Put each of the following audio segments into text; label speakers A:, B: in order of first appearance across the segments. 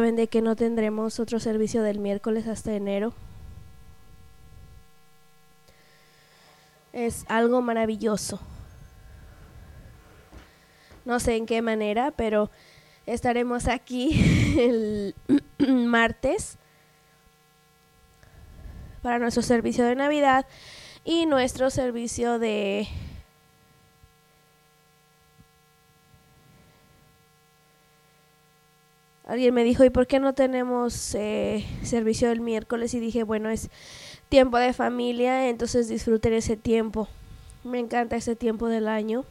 A: saben de que no tendremos otro servicio del miércoles hasta enero. Es algo maravilloso. No sé en qué manera, pero estaremos aquí el martes para nuestro servicio de Navidad y nuestro servicio de alguien me dijo, ¿y por qué no tenemos eh, servicio el miércoles? Y dije, bueno, es tiempo de familia, entonces disfruten ese tiempo. Me encanta ese tiempo del año.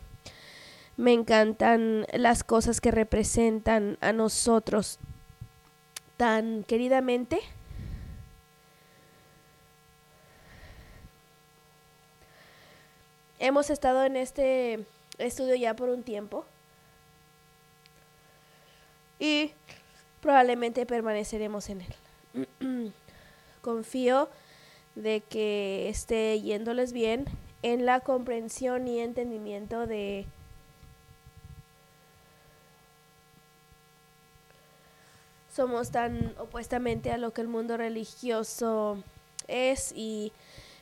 A: Me encantan las cosas que representan a nosotros tan queridamente. Hemos estado en este estudio ya por un tiempo. Y probablemente permaneceremos en él. Confío de que esté yéndoles bien en la comprensión y entendimiento de somos tan opuestamente a lo que el mundo religioso es y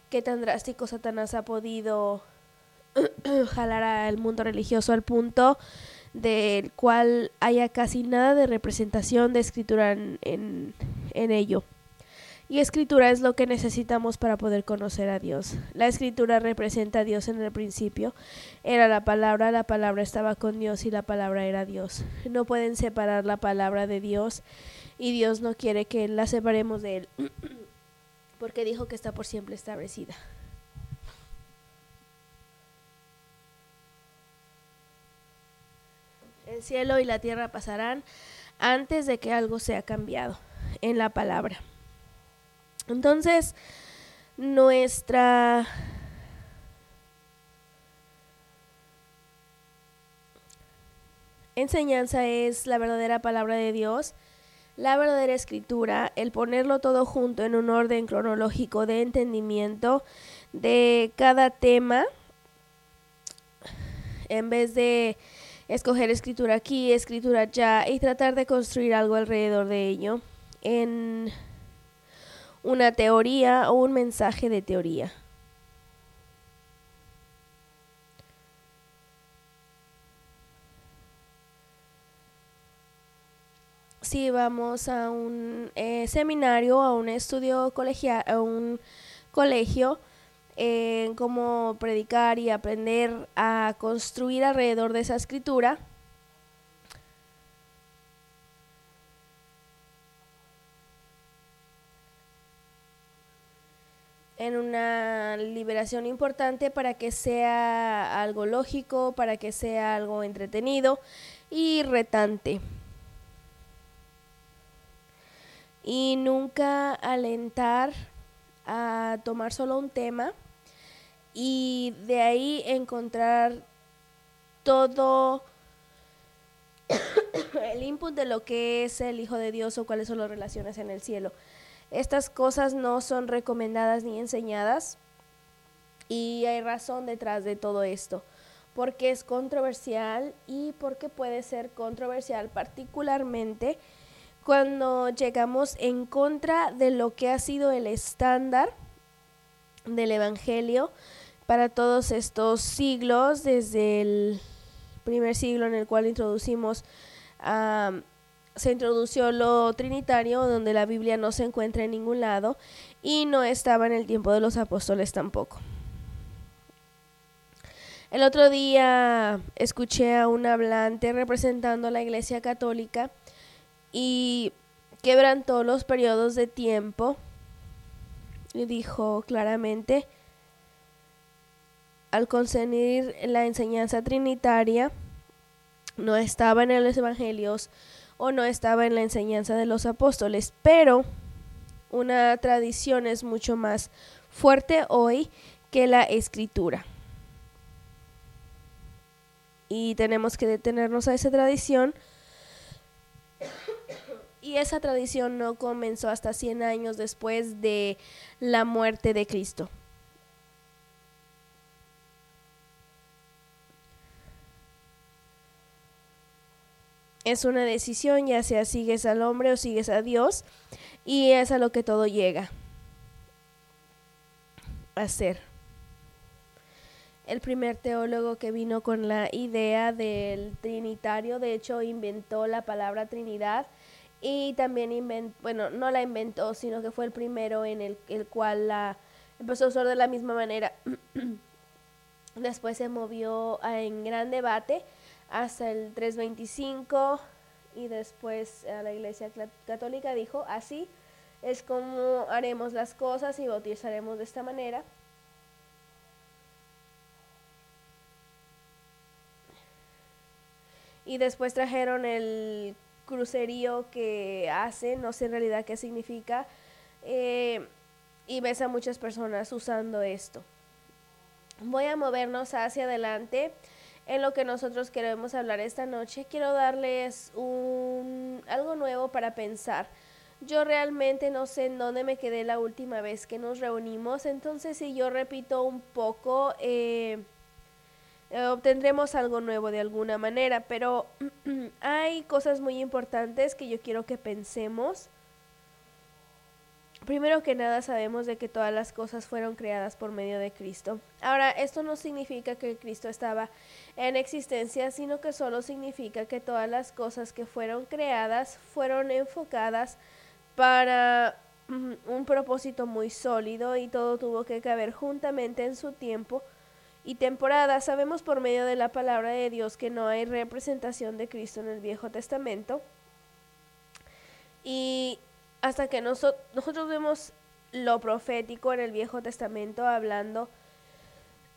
A: qué tan drástico Satanás ha podido jalar al mundo religioso al punto del cual haya casi nada de representación de escritura en, en, ello. Y escritura es lo que necesitamos para poder conocer a Dios. La escritura representa a Dios en el principio. Era la palabra, la palabra estaba con Dios y la palabra era Dios. No pueden separar la palabra de Dios y Dios no quiere que la separemos de Él porque dijo que está por siempre establecida. El cielo y la tierra pasarán antes de que algo sea cambiado en la palabra. Entonces, nuestra enseñanza es la verdadera palabra de Dios, la verdadera escritura, el ponerlo todo junto en un orden cronológico de entendimiento de cada tema, en vez de escoger escritura aquí, escritura allá y tratar de construir algo alrededor de ello en una teoría o un mensaje de teoría. Si vamos a un eh, seminario, a un estudio colegial, a un colegio, en cómo predicar y aprender a construir alrededor de esa escritura. en una liberación importante para que sea algo lógico, para que sea algo entretenido y retante. Y nunca alentar a tomar solo un tema y de ahí encontrar todo el input de lo que es el Hijo de Dios o cuáles son las relaciones en el cielo. Estas cosas no son recomendadas ni enseñadas y hay razón detrás de todo esto, porque es controversial y porque puede ser controversial particularmente cuando llegamos en contra de lo que ha sido el estándar del Evangelio para todos estos siglos, desde el primer siglo en el cual introducimos, se introdució lo trinitario, donde la Biblia no se encuentra en ningún lado y no estaba en el tiempo de los apóstoles tampoco. El otro día escuché a un hablante representando a la Iglesia Católica y quebrantó los periodos de tiempo y dijo claramente al concernir la enseñanza trinitaria, no estaba en los evangelios o no estaba en la enseñanza de los apóstoles, pero una tradición es mucho más fuerte hoy que la escritura. Y tenemos que detenernos a esa tradición. Y esa tradición no comenzó hasta 100 años después de la muerte de Cristo. Es una decisión, ya sea sigues al hombre o sigues a Dios, y es a lo que todo llega a ser. El primer teólogo que vino con la idea del trinitario, de hecho, inventó la palabra Trinidad y también bueno, no la inventó, sino que fue el primero en el, el cual la empezó a usar de la misma manera. Después se movió en gran debate hasta el 325 y después a la Iglesia Católica dijo, así es como haremos las cosas y bautizaremos de esta manera. Y después trajeron el crucerío que hace, no sé en realidad qué significa, eh, y ves a muchas personas usando esto. Voy a movernos hacia adelante en lo que nosotros queremos hablar esta noche, quiero darles un, algo nuevo para pensar. Yo realmente no sé en dónde me quedé la última vez que nos reunimos, entonces si yo repito un poco, eh, obtendremos algo nuevo de alguna manera, pero hay cosas muy importantes que yo quiero que pensemos Primero que nada sabemos de que todas las cosas fueron creadas por medio de Cristo. Ahora, esto no significa que Cristo estaba en existencia, sino que solo significa que todas las cosas que fueron creadas fueron enfocadas para mm, un propósito muy sólido y todo tuvo que caber juntamente en su tiempo y temporada. Sabemos por medio de la palabra de Dios que no hay representación de Cristo en el Viejo Testamento. Y hasta que nosotros vemos lo profético en el Viejo Testamento hablando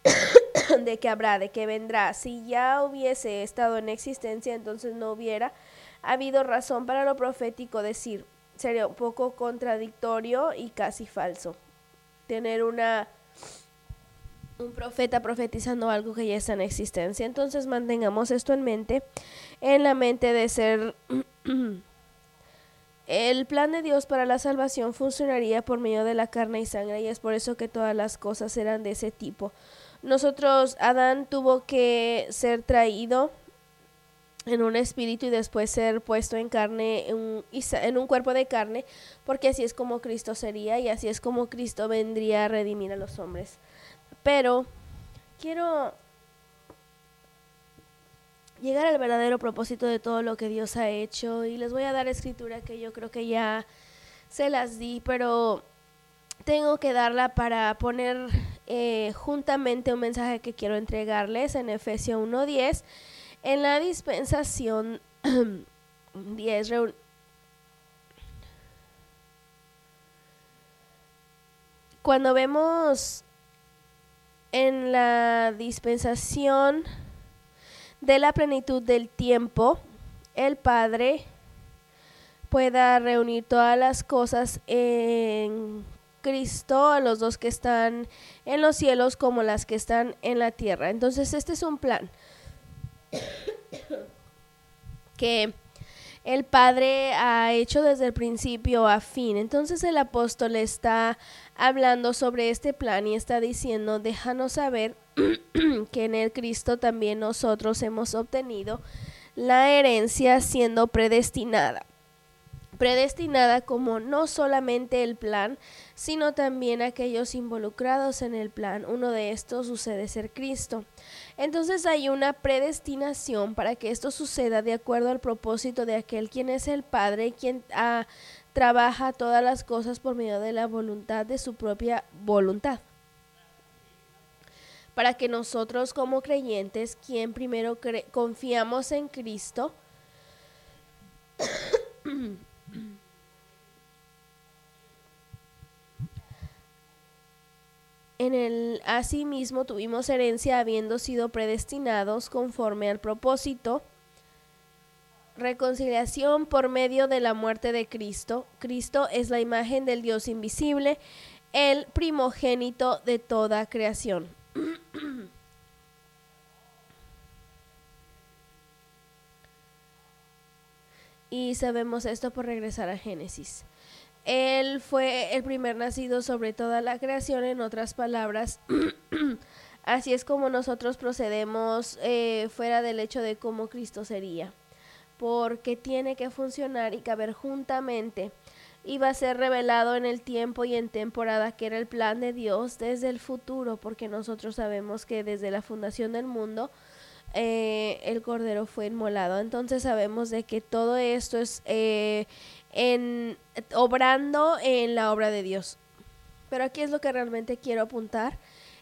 A: de que habrá, de que vendrá. Si ya hubiese estado en existencia, entonces no hubiera habido razón para lo profético decir. Sería un poco contradictorio y casi falso. Tener una un profeta profetizando algo que ya está en existencia. Entonces mantengamos esto en mente, en la mente de ser El plan de Dios para la salvación funcionaría por medio de la carne y sangre y es por eso que todas las cosas eran de ese tipo. Nosotros, Adán tuvo que ser traído en un espíritu y después ser puesto en carne, en en un cuerpo de carne, porque así es como Cristo sería y así es como Cristo vendría a redimir a los hombres. Pero quiero llegar al verdadero propósito de todo lo que Dios ha hecho. Y les voy a dar escritura que yo creo que ya se las di, pero tengo que darla para poner eh, juntamente un mensaje que quiero entregarles en Efesios 1.10. En la dispensación 10, cuando vemos en la dispensación de la plenitud del tiempo, el Padre pueda reunir todas las cosas en Cristo, a los dos que están en los cielos como las que están en la tierra. Entonces este es un plan que el Padre ha hecho desde el principio a fin. Entonces el apóstol está hablando sobre este plan y está diciendo, déjanos saber que en el Cristo también nosotros hemos obtenido la herencia siendo predestinada. Predestinada como no solamente el plan, sino también aquellos involucrados en el plan. Uno de estos sucede ser Cristo. Entonces hay una predestinación para que esto suceda de acuerdo al propósito de aquel quien es el Padre, quien ah, trabaja todas las cosas por medio de la voluntad de su propia voluntad. Para que nosotros como creyentes, quien primero confiamos en Cristo, en el asimismo tuvimos herencia habiendo sido predestinados conforme al propósito reconciliación por medio de la muerte de Cristo. Cristo es la imagen del Dios invisible, el primogénito de toda creación. y sabemos esto por regresar a Génesis. Él fue el primer nacido sobre toda la creación, en otras palabras. Así es como nosotros procedemos eh, fuera del hecho de cómo Cristo sería. Porque tiene que funcionar y caber juntamente. Iba a ser revelado en el tiempo y en temporada que era el plan de Dios desde el futuro, porque nosotros sabemos que desde la fundación del mundo eh, el cordero fue inmolado. Entonces sabemos de que todo esto es eh, en obrando en la obra de Dios. Pero aquí es lo que realmente quiero apuntar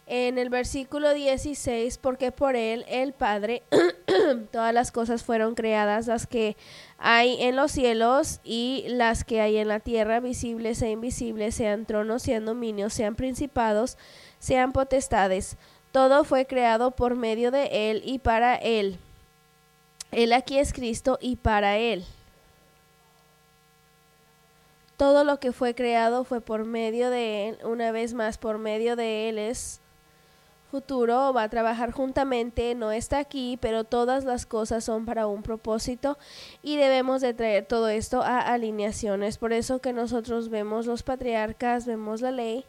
A: en el versículo 16, porque por él, el Padre, todas las cosas fueron creadas, las que hay en los cielos y las que hay en la tierra, visibles e invisibles, sean tronos, sean dominios, sean principados, sean potestades. Todo fue creado por medio de él y para él. Él aquí es Cristo y para él. Todo lo que fue creado fue por medio de él, una vez más por medio de él es futuro va a trabajar juntamente, no está aquí, pero todas las cosas son para un propósito y debemos de traer todo esto a alineaciones. Por eso que nosotros vemos los patriarcas, vemos la ley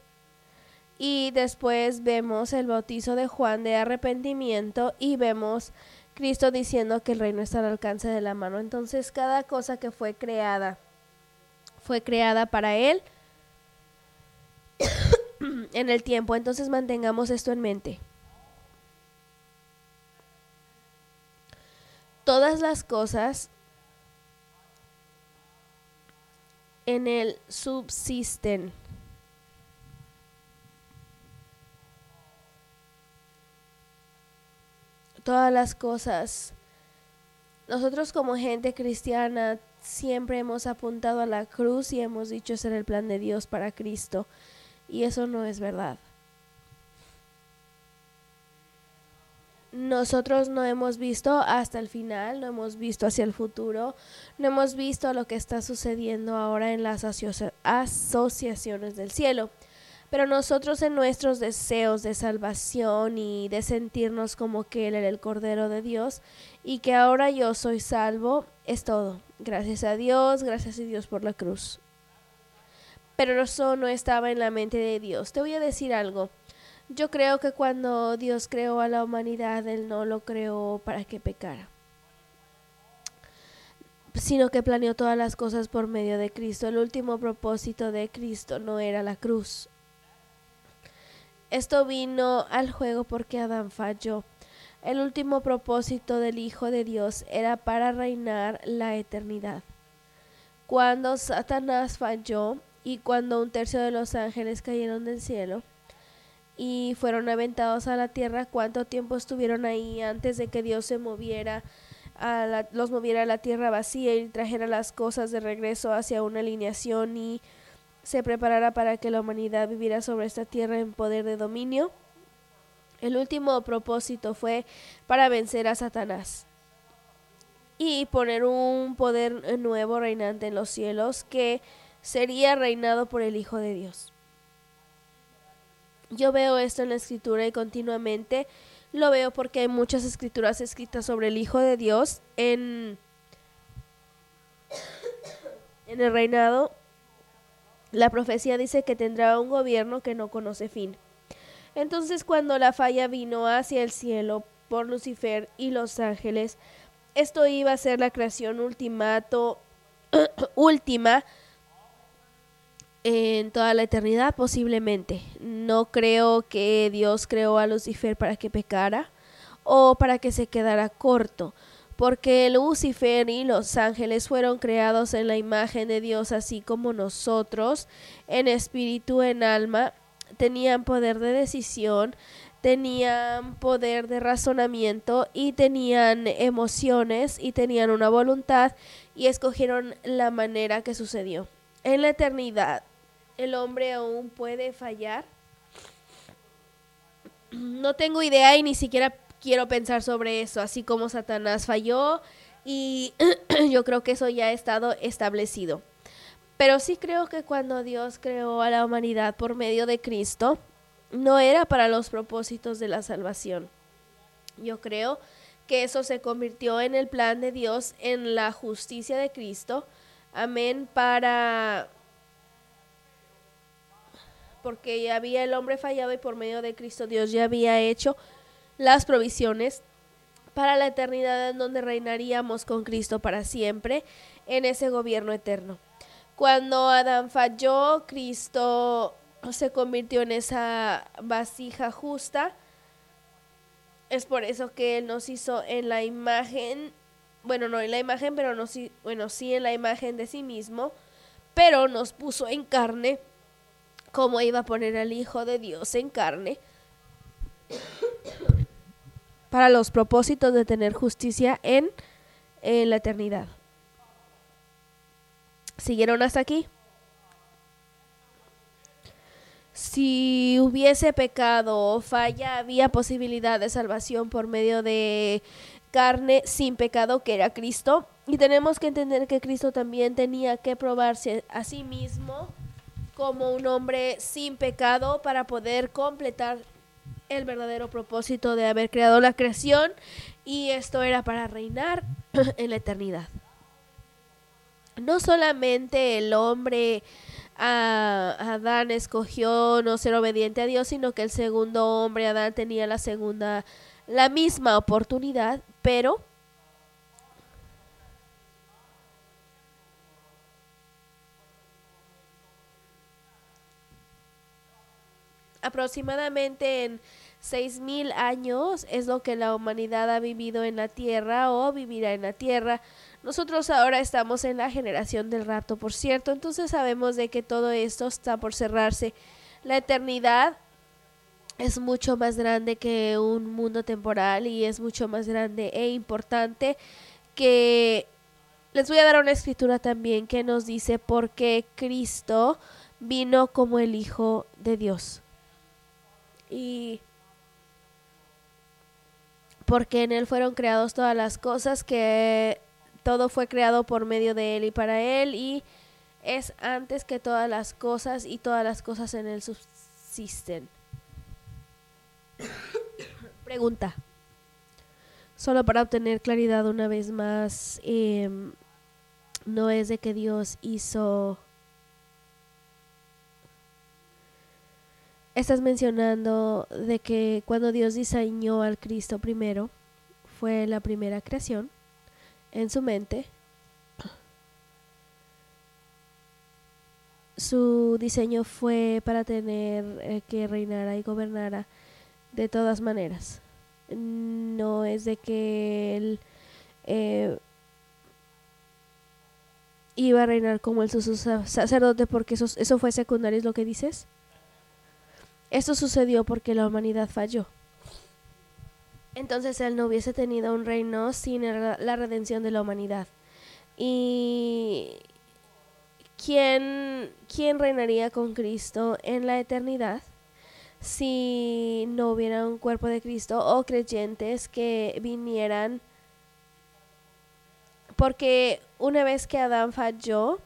A: y después vemos el bautizo de Juan de arrepentimiento y vemos Cristo diciendo que el reino está al alcance de la mano. Entonces cada cosa que fue creada fue creada para él en el tiempo. Entonces mantengamos esto en mente. Todas las cosas en él subsisten. Todas las cosas. Nosotros como gente cristiana siempre hemos apuntado a la cruz y hemos dicho ser el plan de Dios para Cristo. Y eso no es verdad. Nosotros no hemos visto hasta el final, no hemos visto hacia el futuro, no hemos visto lo que está sucediendo ahora en las asociaciones del cielo. Pero nosotros en nuestros deseos de salvación y de sentirnos como que Él era el Cordero de Dios y que ahora yo soy salvo, es todo. Gracias a Dios, gracias a Dios por la cruz pero eso no estaba en la mente de Dios. Te voy a decir algo. Yo creo que cuando Dios creó a la humanidad, Él no lo creó para que pecara, sino que planeó todas las cosas por medio de Cristo. El último propósito de Cristo no era la cruz. Esto vino al juego porque Adán falló. El último propósito del Hijo de Dios era para reinar la eternidad. Cuando Satanás falló, y cuando un tercio de los ángeles cayeron del cielo y fueron aventados a la tierra, ¿cuánto tiempo estuvieron ahí antes de que Dios se moviera, a los moviera a la tierra vacía y trajera las cosas de regreso hacia una alineación y se preparara para que la humanidad viviera sobre esta tierra en poder de dominio? El último propósito fue para vencer a Satanás y poner un poder nuevo reinante en los cielos que sería reinado por el Hijo de Dios. Yo veo esto en la escritura y continuamente lo veo porque hay muchas escrituras escritas sobre el Hijo de Dios en, en el reinado. La profecía dice que tendrá un gobierno que no conoce fin. Entonces cuando la falla vino hacia el cielo por Lucifer y los ángeles, esto iba a ser la creación ultimato, última en toda la eternidad posiblemente. No creo que Dios creó a Lucifer para que pecara o para que se quedara corto, porque Lucifer y los ángeles fueron creados en la imagen de Dios así como nosotros, en espíritu, en alma, tenían poder de decisión, tenían poder de razonamiento y tenían emociones y tenían una voluntad y escogieron la manera que sucedió. En la eternidad, el hombre aún puede fallar. No tengo idea y ni siquiera quiero pensar sobre eso, así como Satanás falló y yo creo que eso ya ha estado establecido. Pero sí creo que cuando Dios creó a la humanidad por medio de Cristo, no era para los propósitos de la salvación. Yo creo que eso se convirtió en el plan de Dios, en la justicia de Cristo. Amén, para porque ya había el hombre fallado y por medio de Cristo Dios ya había hecho las provisiones para la eternidad en donde reinaríamos con Cristo para siempre en ese gobierno eterno. Cuando Adán falló, Cristo se convirtió en esa vasija justa. Es por eso que Él nos hizo en la imagen, bueno, no en la imagen, pero no, sí, bueno, sí en la imagen de sí mismo, pero nos puso en carne, como iba a poner al Hijo de Dios en carne, para los propósitos de tener justicia en, en la eternidad. ¿Siguieron hasta aquí? Si hubiese pecado o falla, había posibilidad de salvación por medio de carne sin pecado, que era Cristo. Y tenemos que entender que Cristo también tenía que probarse a sí mismo como un hombre sin pecado para poder completar el verdadero propósito de haber creado la creación y esto era para reinar en la eternidad. No solamente el hombre Adán escogió no ser obediente a Dios, sino que el segundo hombre Adán tenía la segunda, la misma oportunidad, pero aproximadamente en seis mil años es lo que la humanidad ha vivido en la tierra o vivirá en la tierra. Nosotros ahora estamos en la generación del rapto, por cierto, entonces sabemos de que todo esto está por cerrarse. La eternidad es mucho más grande que un mundo temporal y es mucho más grande e importante que les voy a dar una escritura también que nos dice por qué Cristo vino como el Hijo de Dios. Y porque en Él fueron creados todas las cosas que todo fue creado por medio de Él y para Él y es antes que todas las cosas y todas las cosas en Él subsisten. Pregunta. Solo para obtener claridad una vez más, em, no es de que Dios hizo... Estás mencionando de que cuando Dios diseñó al Cristo primero, fue la primera creación en su mente. Su diseño fue para tener eh, que reinara y gobernara de todas maneras. No es de que él eh, iba a reinar como el sacerdote porque eso, eso fue secundario, es lo que dices. Esto sucedió porque la humanidad falló. Entonces él no hubiese tenido un reino sin la redención de la humanidad. ¿Y quién, quién reinaría con Cristo en la eternidad? si no hubiera un cuerpo de Cristo o creyentes que vinieran porque una vez que Adán falló,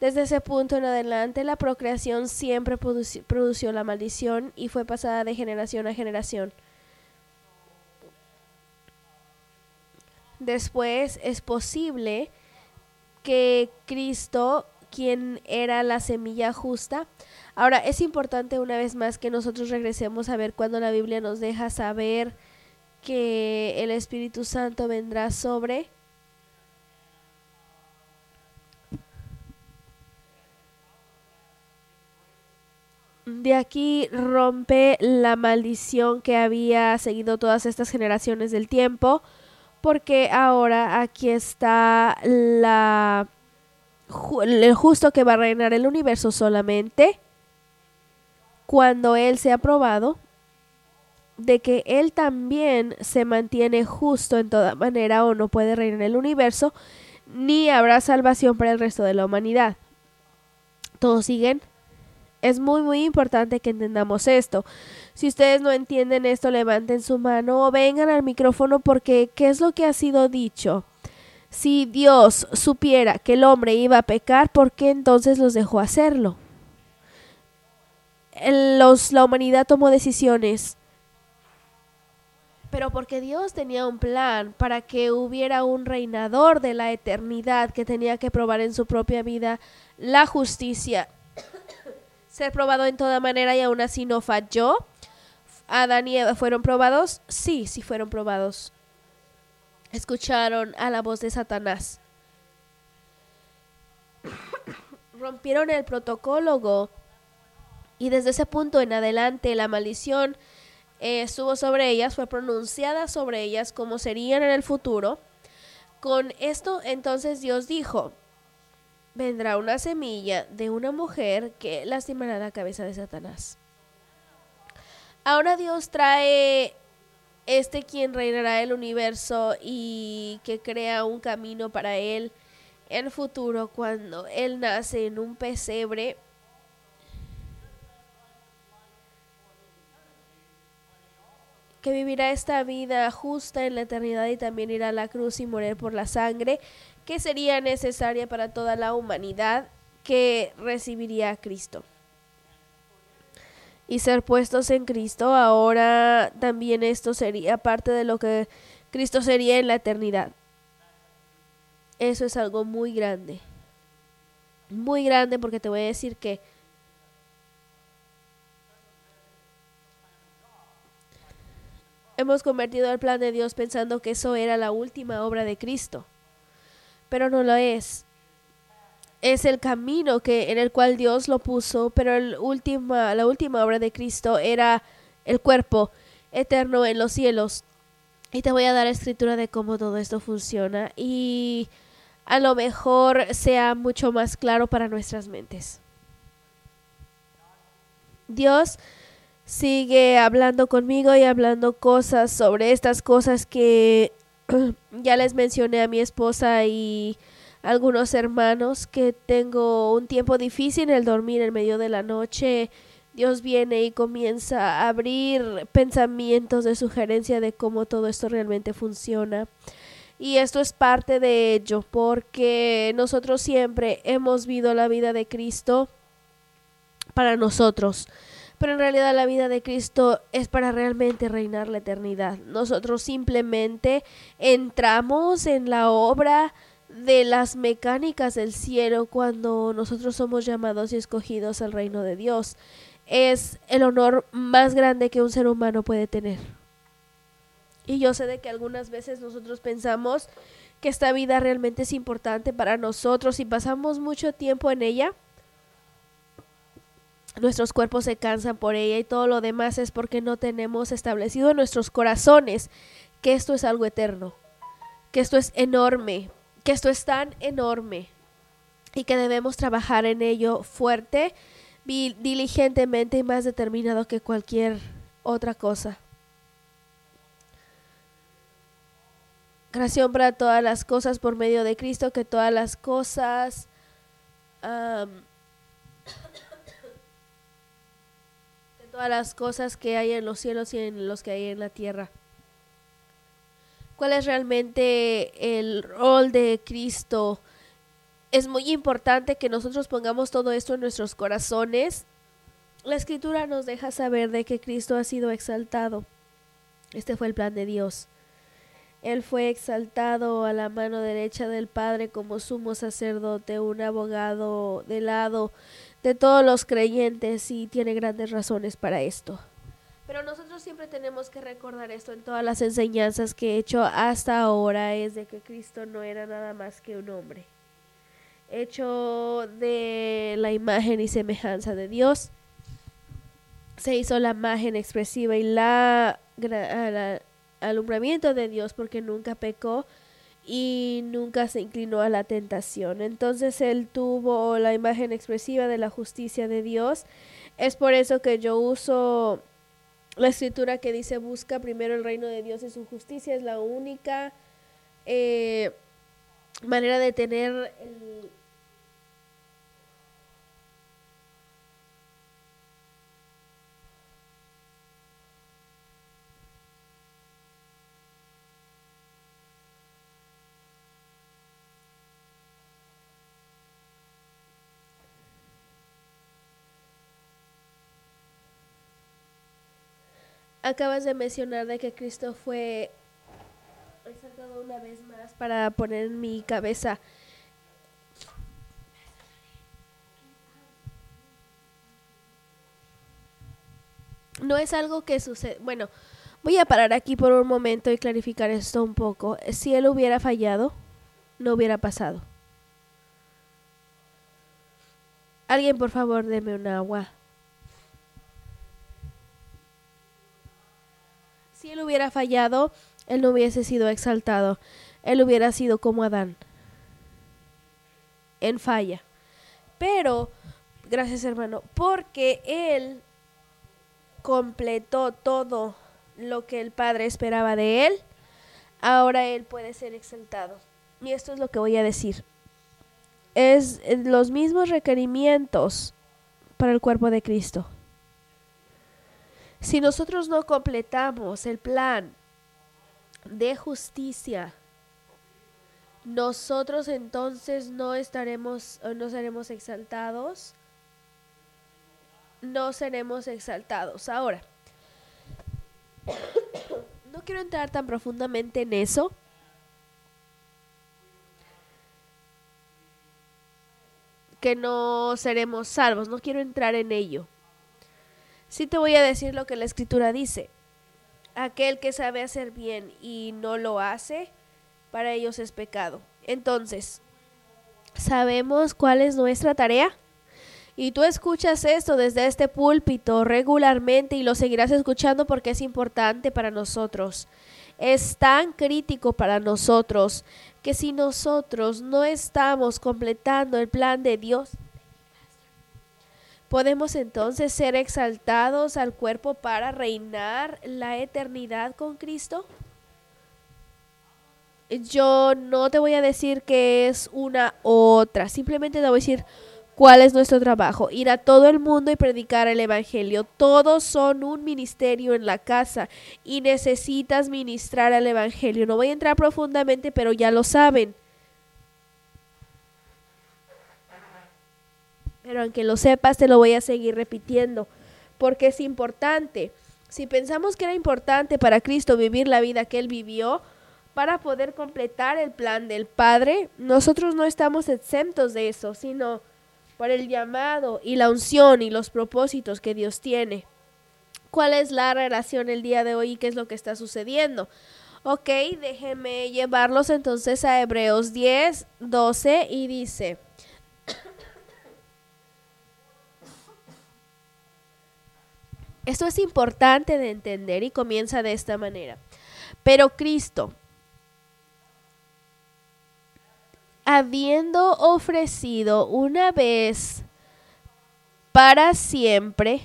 A: desde ese punto en adelante la procreación siempre produció la maldición y fue pasada de generación a generación. Después es posible que Cristo, quien era la semilla justa, ahora es importante una vez más que nosotros regresemos a ver cuando la Biblia nos deja saber que el Espíritu Santo vendrá sobre De aquí rompe la maldición que había seguido todas estas generaciones del tiempo porque ahora aquí está la el justo que va a reinar el universo solamente cuando él sea probado de que él también se mantiene justo en toda manera o no puede reinar el universo, ni habrá salvación para el resto de la humanidad. ¿Todos siguen? Es muy muy importante que entendamos esto. Si ustedes no entienden esto, levanten su mano o vengan al micrófono porque ¿qué es lo que ha sido dicho? Si Dios supiera que el hombre iba a pecar, ¿por qué entonces los dejó hacerlo? Los, la humanidad tomó decisiones, pero porque Dios tenía un plan para que hubiera un reinador de la eternidad que tenía que probar en su propia vida la justicia ser probado en toda manera y aún así no falló. Adán y Eva fueron probados. Sí, sí fueron probados. escucharon a la voz de Satanás. Rompieron el protocolo y desde ese punto en adelante la maldición eh, estuvo sobre ellas, fue pronunciada sobre ellas como serían en el futuro. Con esto entonces Dios dijo, vendrá una semilla de una mujer que lastimará la cabeza de Satanás. Ahora Dios trae este quien reinará el universo y que crea un camino para él en futuro cuando él nace en un pesebre que vivirá esta vida justa en la eternidad y también irá a la cruz y morir por la sangre que sería necesaria para toda la humanidad que recibiría a Cristo. Y ser puestos en Cristo, ahora también esto sería parte de lo que Cristo sería en la eternidad. Eso es algo muy grande. Muy grande porque te voy a decir que hemos convertido el plan de Dios pensando que eso era la última obra de Cristo pero no lo es. Es el camino que en el cual Dios lo puso, pero el última, la última obra de Cristo era el cuerpo eterno en los cielos. Y te voy a dar escritura de cómo todo esto funciona y a lo mejor sea mucho más claro para nuestras mentes. Dios sigue hablando conmigo y hablando cosas sobre estas cosas que ya les mencioné a mi esposa y algunos hermanos que tengo un tiempo difícil el dormir en medio de la noche. Dios viene y comienza a abrir pensamientos de sugerencia de cómo todo esto realmente funciona. Y esto es parte de ello, porque nosotros siempre hemos vivido la vida de Cristo para nosotros pero en realidad la vida de Cristo es para realmente reinar la eternidad. Nosotros simplemente entramos en la obra de las mecánicas del cielo cuando nosotros somos llamados y escogidos al reino de Dios. Es el honor más grande que un ser humano puede tener. Y yo sé de que algunas veces nosotros pensamos que esta vida realmente es importante para nosotros y pasamos mucho tiempo en ella nuestros cuerpos se cansan por ella y todo lo demás es porque no tenemos establecido en nuestros corazones que esto es algo eterno, que esto es enorme, que esto es tan enorme y que debemos trabajar en ello fuerte, diligentemente y más determinado que cualquier otra cosa. Creación para todas las cosas por medio de Cristo, que todas las cosas todas las cosas que hay en los cielos y en los que hay en la tierra. ¿Cuál es realmente el rol de Cristo? Es muy importante que nosotros pongamos todo esto en nuestros corazones. La escritura nos deja saber de que Cristo ha sido exaltado. Este fue el plan de Dios. Él fue exaltado a la mano derecha del Padre como sumo sacerdote, un abogado de lado de todos los creyentes y tiene grandes razones para esto. Pero nosotros siempre tenemos que recordar esto en todas las enseñanzas que he hecho hasta ahora, es de que Cristo no era nada más que un hombre, hecho de la imagen y semejanza de Dios. Se hizo la imagen expresiva y la, la alumbramiento de Dios porque nunca pecó y nunca se inclinó a la tentación. Entonces él tuvo la imagen expresiva de la justicia de Dios. Es por eso que yo uso la escritura que dice busca primero el reino de Dios y su justicia. Es la única eh, manera de tener el, acabas de mencionar de que Cristo fue exaltado una vez más para poner en mi cabeza. No es algo que sucede, bueno, Voy a parar aquí por un momento y clarificar esto un poco. Si él hubiera fallado, no hubiera pasado. Alguien, por favor, deme un agua. Si él hubiera fallado, él no hubiese sido exaltado. Él hubiera sido como Adán. En falla. Pero, gracias hermano, porque él completó todo lo que el Padre esperaba de él, ahora él puede ser exaltado. Y esto es lo que voy a decir. Es los mismos requerimientos para el cuerpo de Cristo. Si nosotros no completamos el plan de justicia, nosotros entonces no estaremos, no seremos exaltados, no seremos exaltados. Ahora, no quiero entrar tan profundamente en eso. que no seremos salvos, no quiero entrar en ello. Sí te voy a decir lo que la escritura dice. Aquel que sabe hacer bien y no lo hace, para ellos es pecado. Entonces, ¿sabemos cuál es nuestra tarea? Y tú escuchas esto desde este púlpito regularmente y lo seguirás escuchando porque es importante para nosotros. Es tan crítico para nosotros que si nosotros no estamos completando el plan de Dios, podemos entonces ser exaltados al cuerpo para reinar la eternidad con Cristo. Yo no te voy a decir que es una otra, simplemente te voy a decir ¿Cuál es nuestro trabajo? Ir a todo el mundo y predicar el Evangelio. Todos son un ministerio en la casa y necesitas ministrar el Evangelio. No voy a entrar profundamente, pero ya lo saben. Pero aunque lo sepas, te lo voy a seguir repitiendo, porque es importante. Si pensamos que era importante para Cristo vivir la vida que Él vivió, para poder completar el plan del Padre, nosotros no estamos exentos de eso, sino por el llamado y la unción y los propósitos que Dios tiene. ¿Cuál es la relación el día de hoy y qué es lo que está sucediendo? Ok, déjenme llevarlos entonces a Hebreos 10, 12 y dice, esto es importante de entender y comienza de esta manera. Pero Cristo, habiendo ofrecido una vez para siempre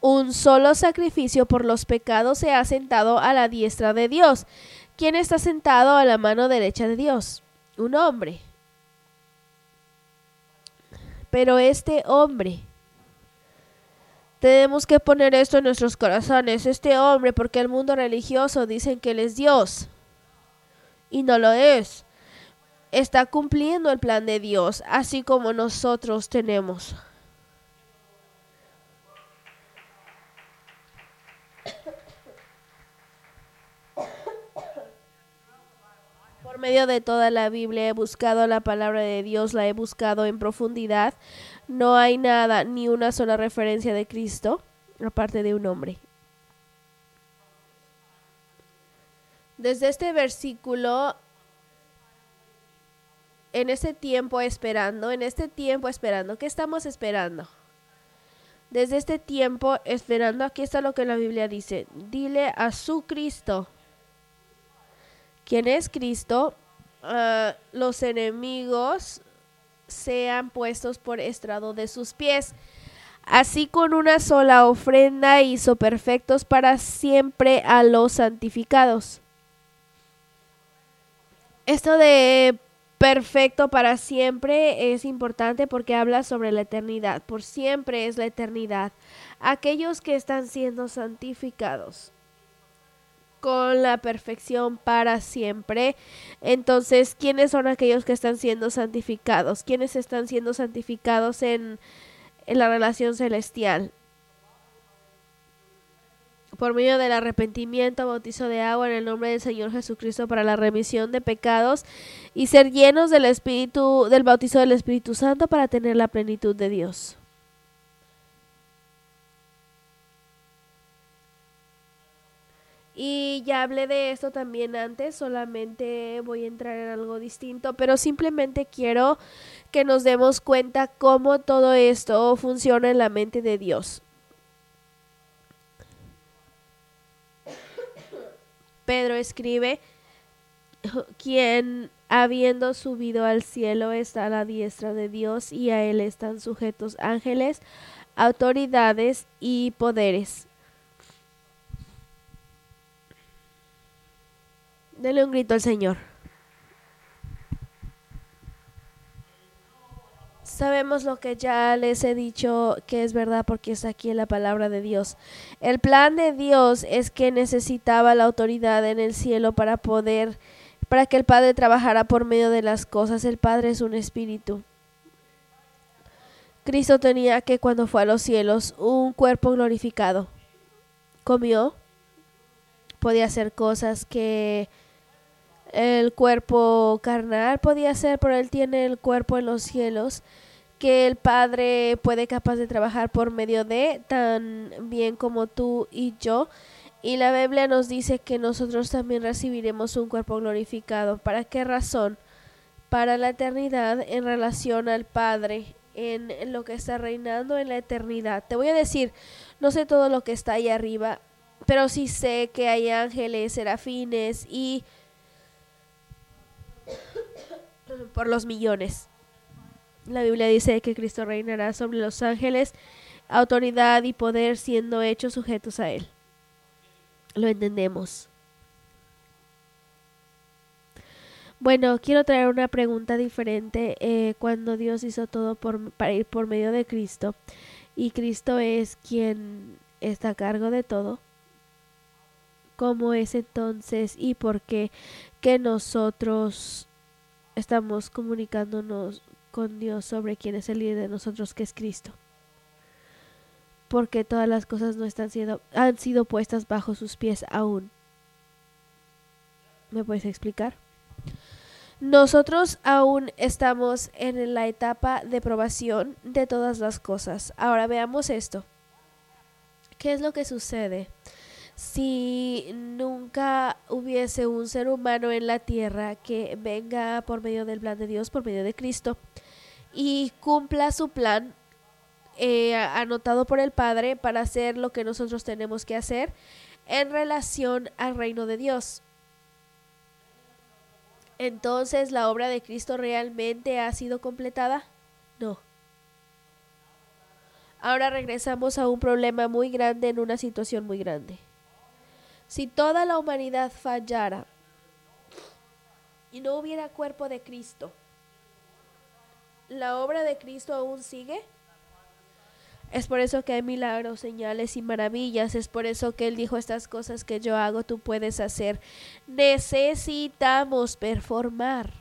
A: un solo sacrificio por los pecados, se ha sentado a la diestra de Dios. ¿Quién está sentado a la mano derecha de Dios? Un hombre. Pero este hombre, tenemos que poner esto en nuestros corazones, este hombre, porque el mundo religioso dicen que él es Dios y no lo es está cumpliendo el plan de Dios, así como nosotros tenemos. Por medio de toda la Biblia he buscado la palabra de Dios, la he buscado en profundidad. No hay nada, ni una sola referencia de Cristo, aparte de un hombre. Desde este versículo en este tiempo esperando, en este tiempo esperando, ¿qué estamos esperando? Desde este tiempo esperando, aquí está lo que la Biblia dice, dile a su Cristo, ¿quién es Cristo? Ah, los enemigos sean puestos por estrado de sus pies. Así con una sola ofrenda hizo perfectos para siempre a los santificados. Esto de perfecto para siempre es importante porque habla sobre la eternidad. Por siempre es la eternidad. Aquellos que están siendo santificados con la perfección para siempre. Entonces, ¿quiénes son aquellos que están siendo santificados? ¿Quiénes están siendo santificados en, en la relación celestial? por medio del arrepentimiento, bautizo de agua en el nombre del Señor Jesucristo para la remisión de pecados y ser llenos del Espíritu, del bautizo del Espíritu Santo para tener la plenitud de Dios. Y ya hablé de esto también antes, solamente voy a entrar en algo distinto, pero simplemente quiero que nos demos cuenta cómo todo esto funciona en la mente de Dios. Pedro escribe, quien habiendo subido al cielo está a la diestra de Dios y a él están sujetos ángeles, autoridades y poderes. Dele un grito al Señor. Sabemos lo que ya les he dicho que es verdad porque está aquí en la palabra de Dios. El plan de Dios es que necesitaba la autoridad en el cielo para poder, para que el Padre trabajara por medio de las cosas. El Padre es un espíritu. Cristo tenía que cuando fue a los cielos un cuerpo glorificado. Comió, podía hacer cosas que el cuerpo carnal podía ser, pero él tiene el cuerpo en los cielos que el Padre puede capaz de trabajar por medio de, tan bien como tú y yo. Y la Biblia nos dice que nosotros también recibiremos un cuerpo glorificado. ¿Para qué razón? Para la eternidad en relación al Padre, en lo que está reinando en la eternidad. Te voy a decir, no sé todo lo que está ahí arriba, pero sí sé que hay ángeles, serafines y por los millones. La Biblia dice que Cristo reinará sobre los ángeles, autoridad y poder siendo hechos sujetos a Él. Lo entendemos. Bueno, quiero traer una pregunta diferente. Eh, cuando Dios hizo todo por, para ir por medio de Cristo y Cristo es quien está a cargo de todo, ¿cómo es entonces y por qué que nosotros estamos comunicándonos con Dios sobre quién es el líder de nosotros, que es Cristo. Porque todas las cosas no están siendo, han sido puestas bajo sus pies aún. ¿Me puedes explicar? Nosotros aún estamos en la etapa de probación de todas las cosas. Ahora veamos esto. ¿Qué es lo que sucede? Si nunca hubiese un ser humano en la tierra que venga por medio del plan de Dios, por medio de Cristo, y cumpla su plan eh, anotado por el Padre para hacer lo que nosotros tenemos que hacer en relación al reino de Dios. Entonces, ¿la obra de Cristo realmente ha sido completada? No. Ahora regresamos a un problema muy grande en una situación muy grande. Si toda la humanidad fallara y no hubiera cuerpo de Cristo, ¿la obra de Cristo aún sigue? Es por eso que hay milagros, señales y maravillas. Es por eso que Él dijo estas cosas que yo hago, tú puedes hacer. Necesitamos performar.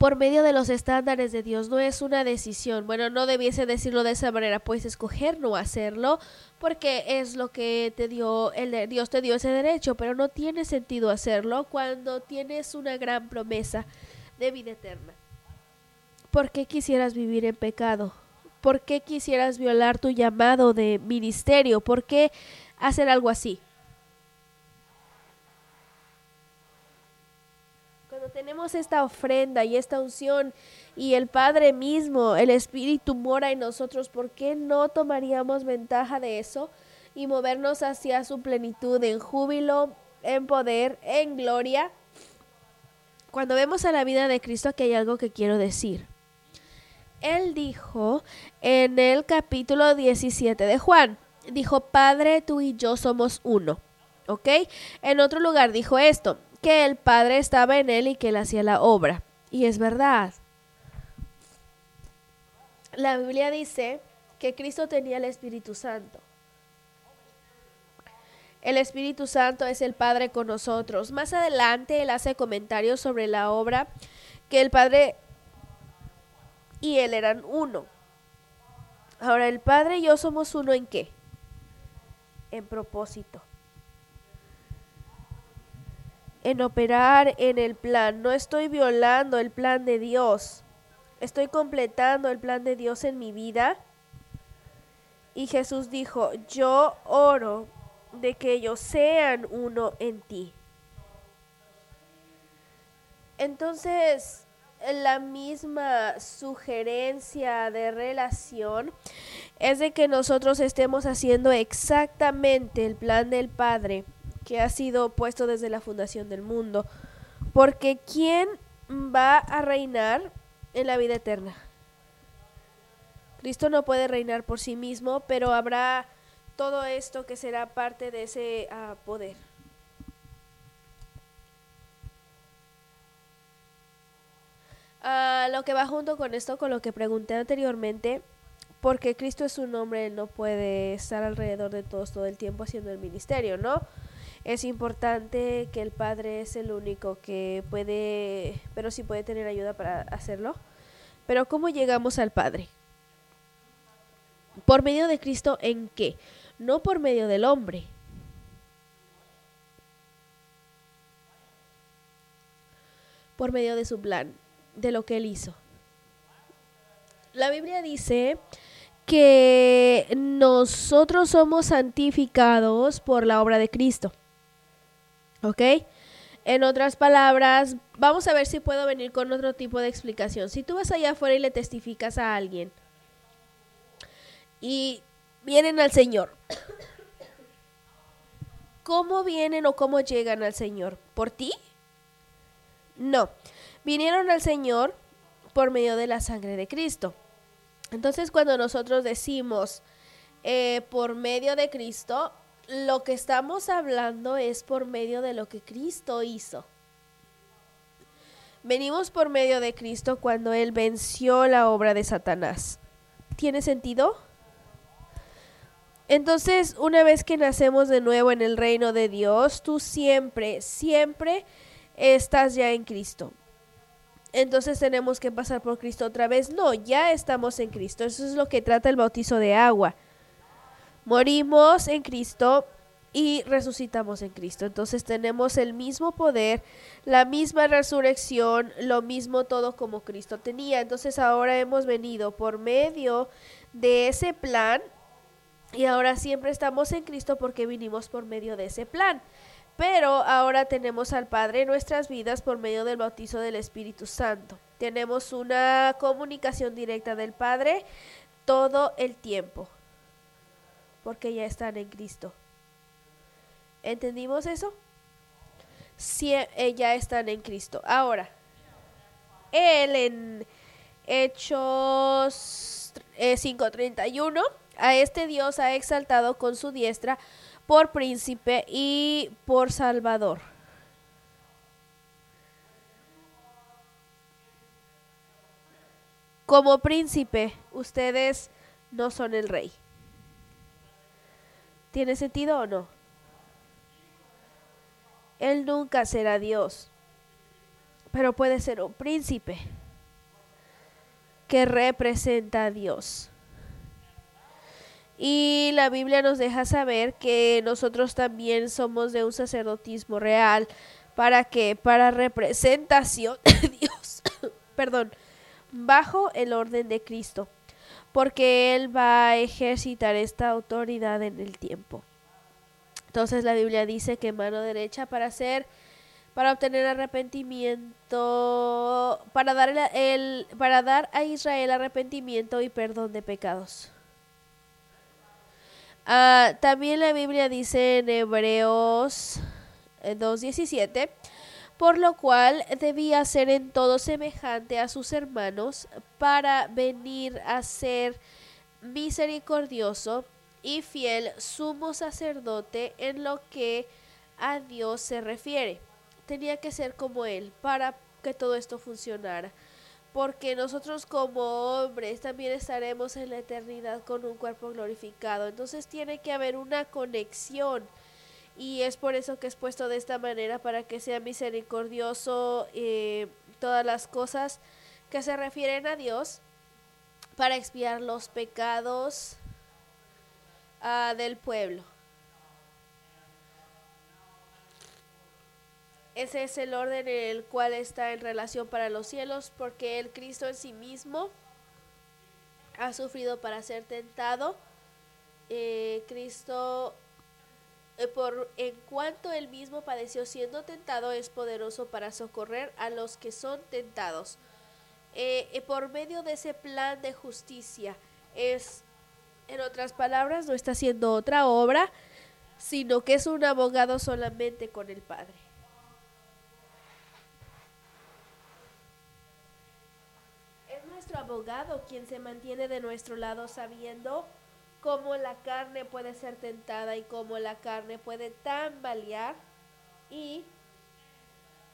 A: Por medio de los estándares de Dios. No es una decisión. Bueno, no debiese decirlo de esa manera. Puedes escoger no hacerlo porque es lo que te dio, el, Dios te dio ese derecho, pero no tiene sentido hacerlo cuando tienes una gran promesa de vida eterna. ¿Por qué quisieras vivir en pecado? ¿Por qué quisieras violar tu llamado de ministerio? ¿Por qué hacer algo así? Tenemos esta ofrenda y esta unción y el Padre mismo, el Espíritu mora en nosotros, ¿por qué no tomaríamos ventaja de eso y movernos hacia su plenitud en júbilo, en poder, en gloria? Cuando vemos a la vida de Cristo, aquí hay algo que quiero decir. Él dijo en el capítulo 17 de Juan, dijo, Padre, tú y yo somos uno. ¿Ok? En otro lugar dijo esto, que el Padre estaba en él y que él hacía la obra. Y es verdad. La Biblia dice que Cristo tenía el Espíritu Santo. El Espíritu Santo es el Padre con nosotros. Más adelante él hace comentarios sobre la obra que el Padre y él eran uno. Ahora el Padre y yo somos uno en qué? En propósito en operar en el plan. No estoy violando el plan de Dios. Estoy completando el plan de Dios en mi vida. Y Jesús dijo, yo oro de que ellos sean uno en ti. Entonces, la misma sugerencia de relación es de que nosotros estemos haciendo exactamente el plan del Padre que ha sido puesto desde la fundación del mundo. Porque ¿quién va a reinar en la vida eterna? Cristo no puede reinar por sí mismo, pero habrá todo esto que será parte de ese uh, poder. Uh, lo que va junto con esto, con lo que pregunté anteriormente, porque Cristo es un hombre, no puede estar alrededor de todos todo el tiempo haciendo el ministerio, ¿no? Es importante que el Padre es el único que puede, pero sí puede tener ayuda para hacerlo. Pero ¿cómo llegamos al Padre? ¿Por medio de Cristo en qué? No por medio del hombre. Por medio de su plan, de lo que él hizo. La Biblia dice que nosotros somos santificados por la obra de Cristo. ¿Ok? En otras palabras, vamos a ver si puedo venir con otro tipo de explicación. Si tú vas allá afuera y le testificas a alguien y vienen al Señor. ¿Cómo vienen o cómo llegan al Señor? ¿Por ti? No. Vinieron al Señor por medio de la sangre de Cristo. Entonces cuando nosotros decimos eh, por medio de Cristo, lo que estamos hablando es por medio de lo que Cristo hizo. Venimos por medio de Cristo cuando Él venció la obra de Satanás. ¿Tiene sentido? Entonces, una vez que nacemos de nuevo en el reino de Dios, tú siempre, siempre estás ya en Cristo. Entonces tenemos que pasar por Cristo otra vez. No, ya estamos en Cristo. Eso es lo que trata el bautizo de agua. Morimos en Cristo y resucitamos en Cristo. Entonces tenemos el mismo poder, la misma resurrección, lo mismo todo como Cristo tenía. Entonces ahora hemos venido por medio de ese plan y ahora siempre estamos en Cristo porque vinimos por medio de ese plan. Pero ahora tenemos al Padre en nuestras vidas por medio del bautizo del Espíritu Santo. Tenemos una comunicación directa del Padre todo el tiempo. Porque ya están en Cristo. ¿Entendimos eso? Si eh, ya están en Cristo. Ahora, Él en Hechos 5.31 a este Dios ha exaltado con su diestra por príncipe y por salvador. Como príncipe, ustedes no son el rey. ¿Tiene sentido o no? Él nunca será Dios, pero puede ser un príncipe que representa a Dios. Y la Biblia nos deja saber que nosotros también somos de un sacerdotismo real. ¿Para qué? Para representación de Dios. Perdón. Bajo el orden de Cristo. Porque Él va a ejercitar esta autoridad en el tiempo. Entonces la Biblia dice que mano derecha para hacer para obtener arrepentimiento, para dar, el, para dar a Israel arrepentimiento y perdón de pecados. Ah, también la Biblia dice en Hebreos 2.17, eh, por lo cual debía ser en todo semejante a sus hermanos para venir a ser misericordioso y fiel sumo sacerdote en lo que a Dios se refiere. Tenía que ser como Él para que todo esto funcionara porque nosotros como hombres también estaremos en la eternidad con un cuerpo glorificado. Entonces tiene que haber una conexión y es por eso que es puesto de esta manera para que sea misericordioso eh, todas las cosas que se refieren a Dios para expiar los pecados ah, del pueblo. Ese es el orden en el cual está en relación para los cielos, porque el Cristo en sí mismo ha sufrido para ser tentado eh, Cristo, por en cuanto él mismo padeció siendo tentado, es poderoso para socorrer a los que son tentados. Eh, por medio de ese plan de justicia, es, en otras palabras, no está haciendo otra obra, sino que es un abogado solamente con el Padre. Es nuestro abogado quien se mantiene de nuestro lado sabiendo cómo la carne puede ser tentada y cómo la carne puede tambalear y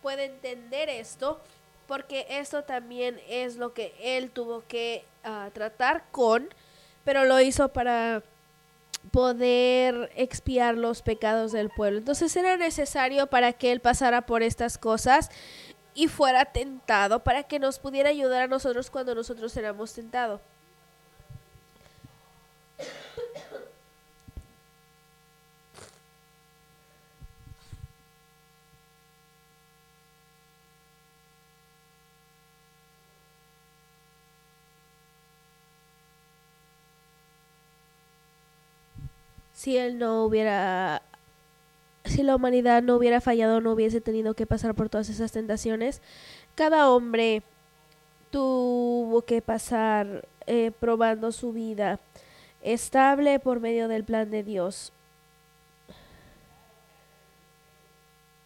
A: puede entender esto porque esto también es lo que él tuvo que uh, tratar con, pero lo hizo para poder expiar los pecados del pueblo. Entonces era necesario para que él pasara por estas cosas y fuera tentado para que nos pudiera ayudar a nosotros cuando nosotros éramos tentados. Si él no hubiera, si la humanidad no hubiera fallado, no hubiese tenido que pasar por todas esas tentaciones, cada hombre tuvo que pasar eh, probando su vida estable por medio del plan de Dios.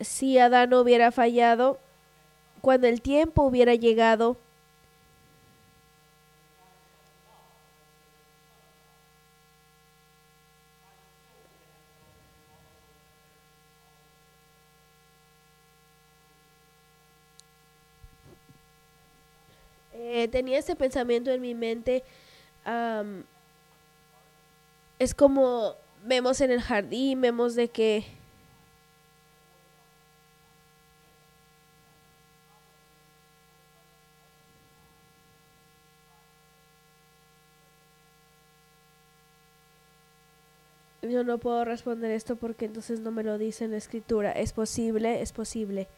A: Si Adán no hubiera fallado, cuando el tiempo hubiera llegado, Eh, tenía ese pensamiento en mi mente. es como vemos en el jardín, vemos de que yo no puedo responder esto porque entonces no me lo dice en la escritura. Es posible, es posible.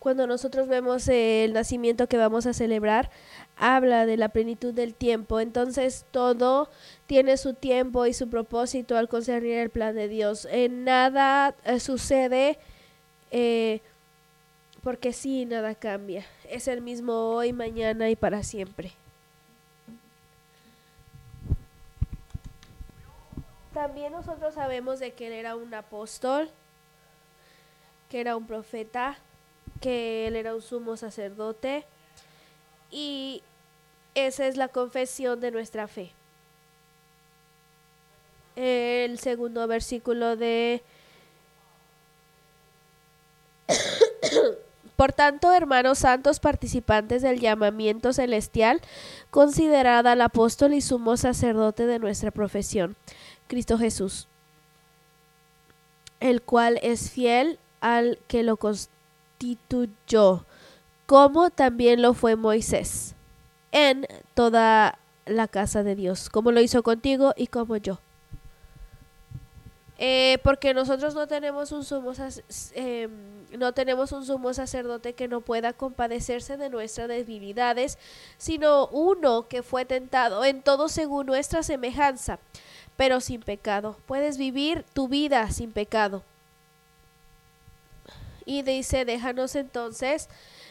A: Cuando nosotros vemos el nacimiento que vamos a celebrar, habla de la plenitud del tiempo. Entonces todo tiene su tiempo y su propósito al concernir el plan de Dios. En nada eh, sucede eh, porque sí, nada cambia. Es el mismo hoy, mañana y para siempre. También nosotros sabemos de que él era un apóstol, que era un profeta, que él era un sumo sacerdote y esa es la confesión de nuestra fe. El segundo versículo de... Por tanto, hermanos santos participantes del llamamiento celestial, considerad al apóstol y sumo sacerdote de nuestra profesión, Cristo Jesús, el cual es fiel al que lo constituye constituyó, como también lo fue Moisés, en toda la casa de Dios, como lo hizo contigo y como yo. Eh, porque nosotros no tenemos un sumo em, no tenemos un sumo sacerdote que no pueda compadecerse de nuestras debilidades, sino uno que fue tentado en todo según nuestra semejanza, pero sin pecado. Puedes vivir tu vida sin pecado y dice, déjanos entonces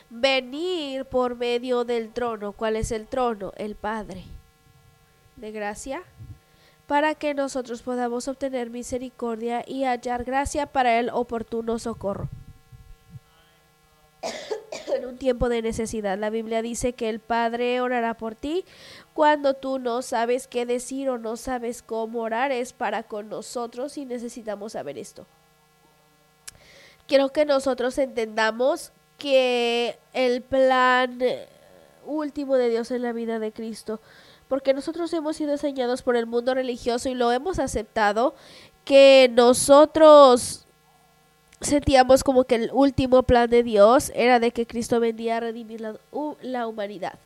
A: venir por medio del trono. ¿Cuál es el trono? El Padre de gracia, para que nosotros podamos obtener misericordia y hallar gracia para el oportuno socorro. en un tiempo de necesidad, la Biblia dice que el Padre orará por ti cuando tú no sabes qué decir o no sabes cómo orar, es para con nosotros y necesitamos saber esto quiero que nosotros entendamos que el plan último de Dios en la vida de Cristo, porque nosotros hemos sido enseñados por el mundo religioso y lo hemos aceptado, que nosotros sentíamos como que el último plan de Dios era de que Cristo vendía a redimir la, la humanidad.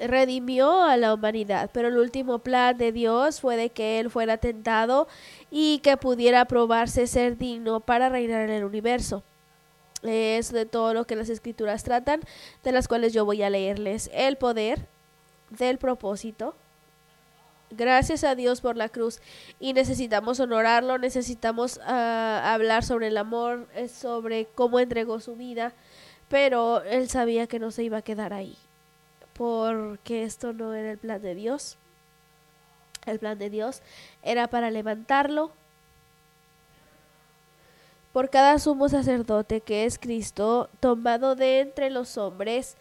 A: Redimió a la humanidad, pero el último plan de Dios fue de que Él fuera tentado y que pudiera probarse ser digno para reinar en el universo. Es de todo lo que las escrituras tratan, de las cuales yo voy a leerles el poder del propósito. Gracias a Dios por la cruz y necesitamos honorarlo, necesitamos ah, hablar sobre el amor, eh, sobre cómo entregó su vida, pero él sabía que no se iba a quedar ahí porque esto no era el plan de Dios. El plan de Dios era para levantarlo por cada sumo sacerdote que es Cristo, tomado de entre los hombres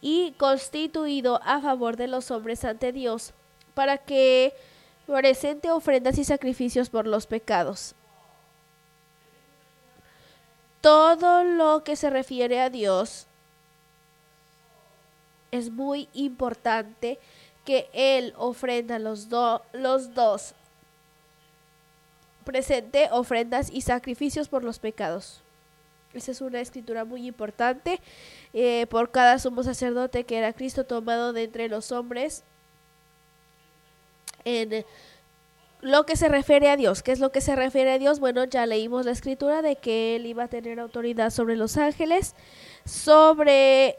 A: y constituido a favor de los hombres ante Dios, para que presente ofrendas y sacrificios por los pecados. Todo lo que se refiere a Dios es muy importante que Él ofrenda los, los dos. Presente ofrendas y sacrificios por los pecados. Esa es una escritura muy importante eh, por cada sumo sacerdote que era Cristo tomado de entre los hombres en lo que se refiere a Dios. ¿Qué es lo que se refiere a Dios? Bueno, ya leímos la escritura de que Él iba a tener autoridad sobre los ángeles, sobre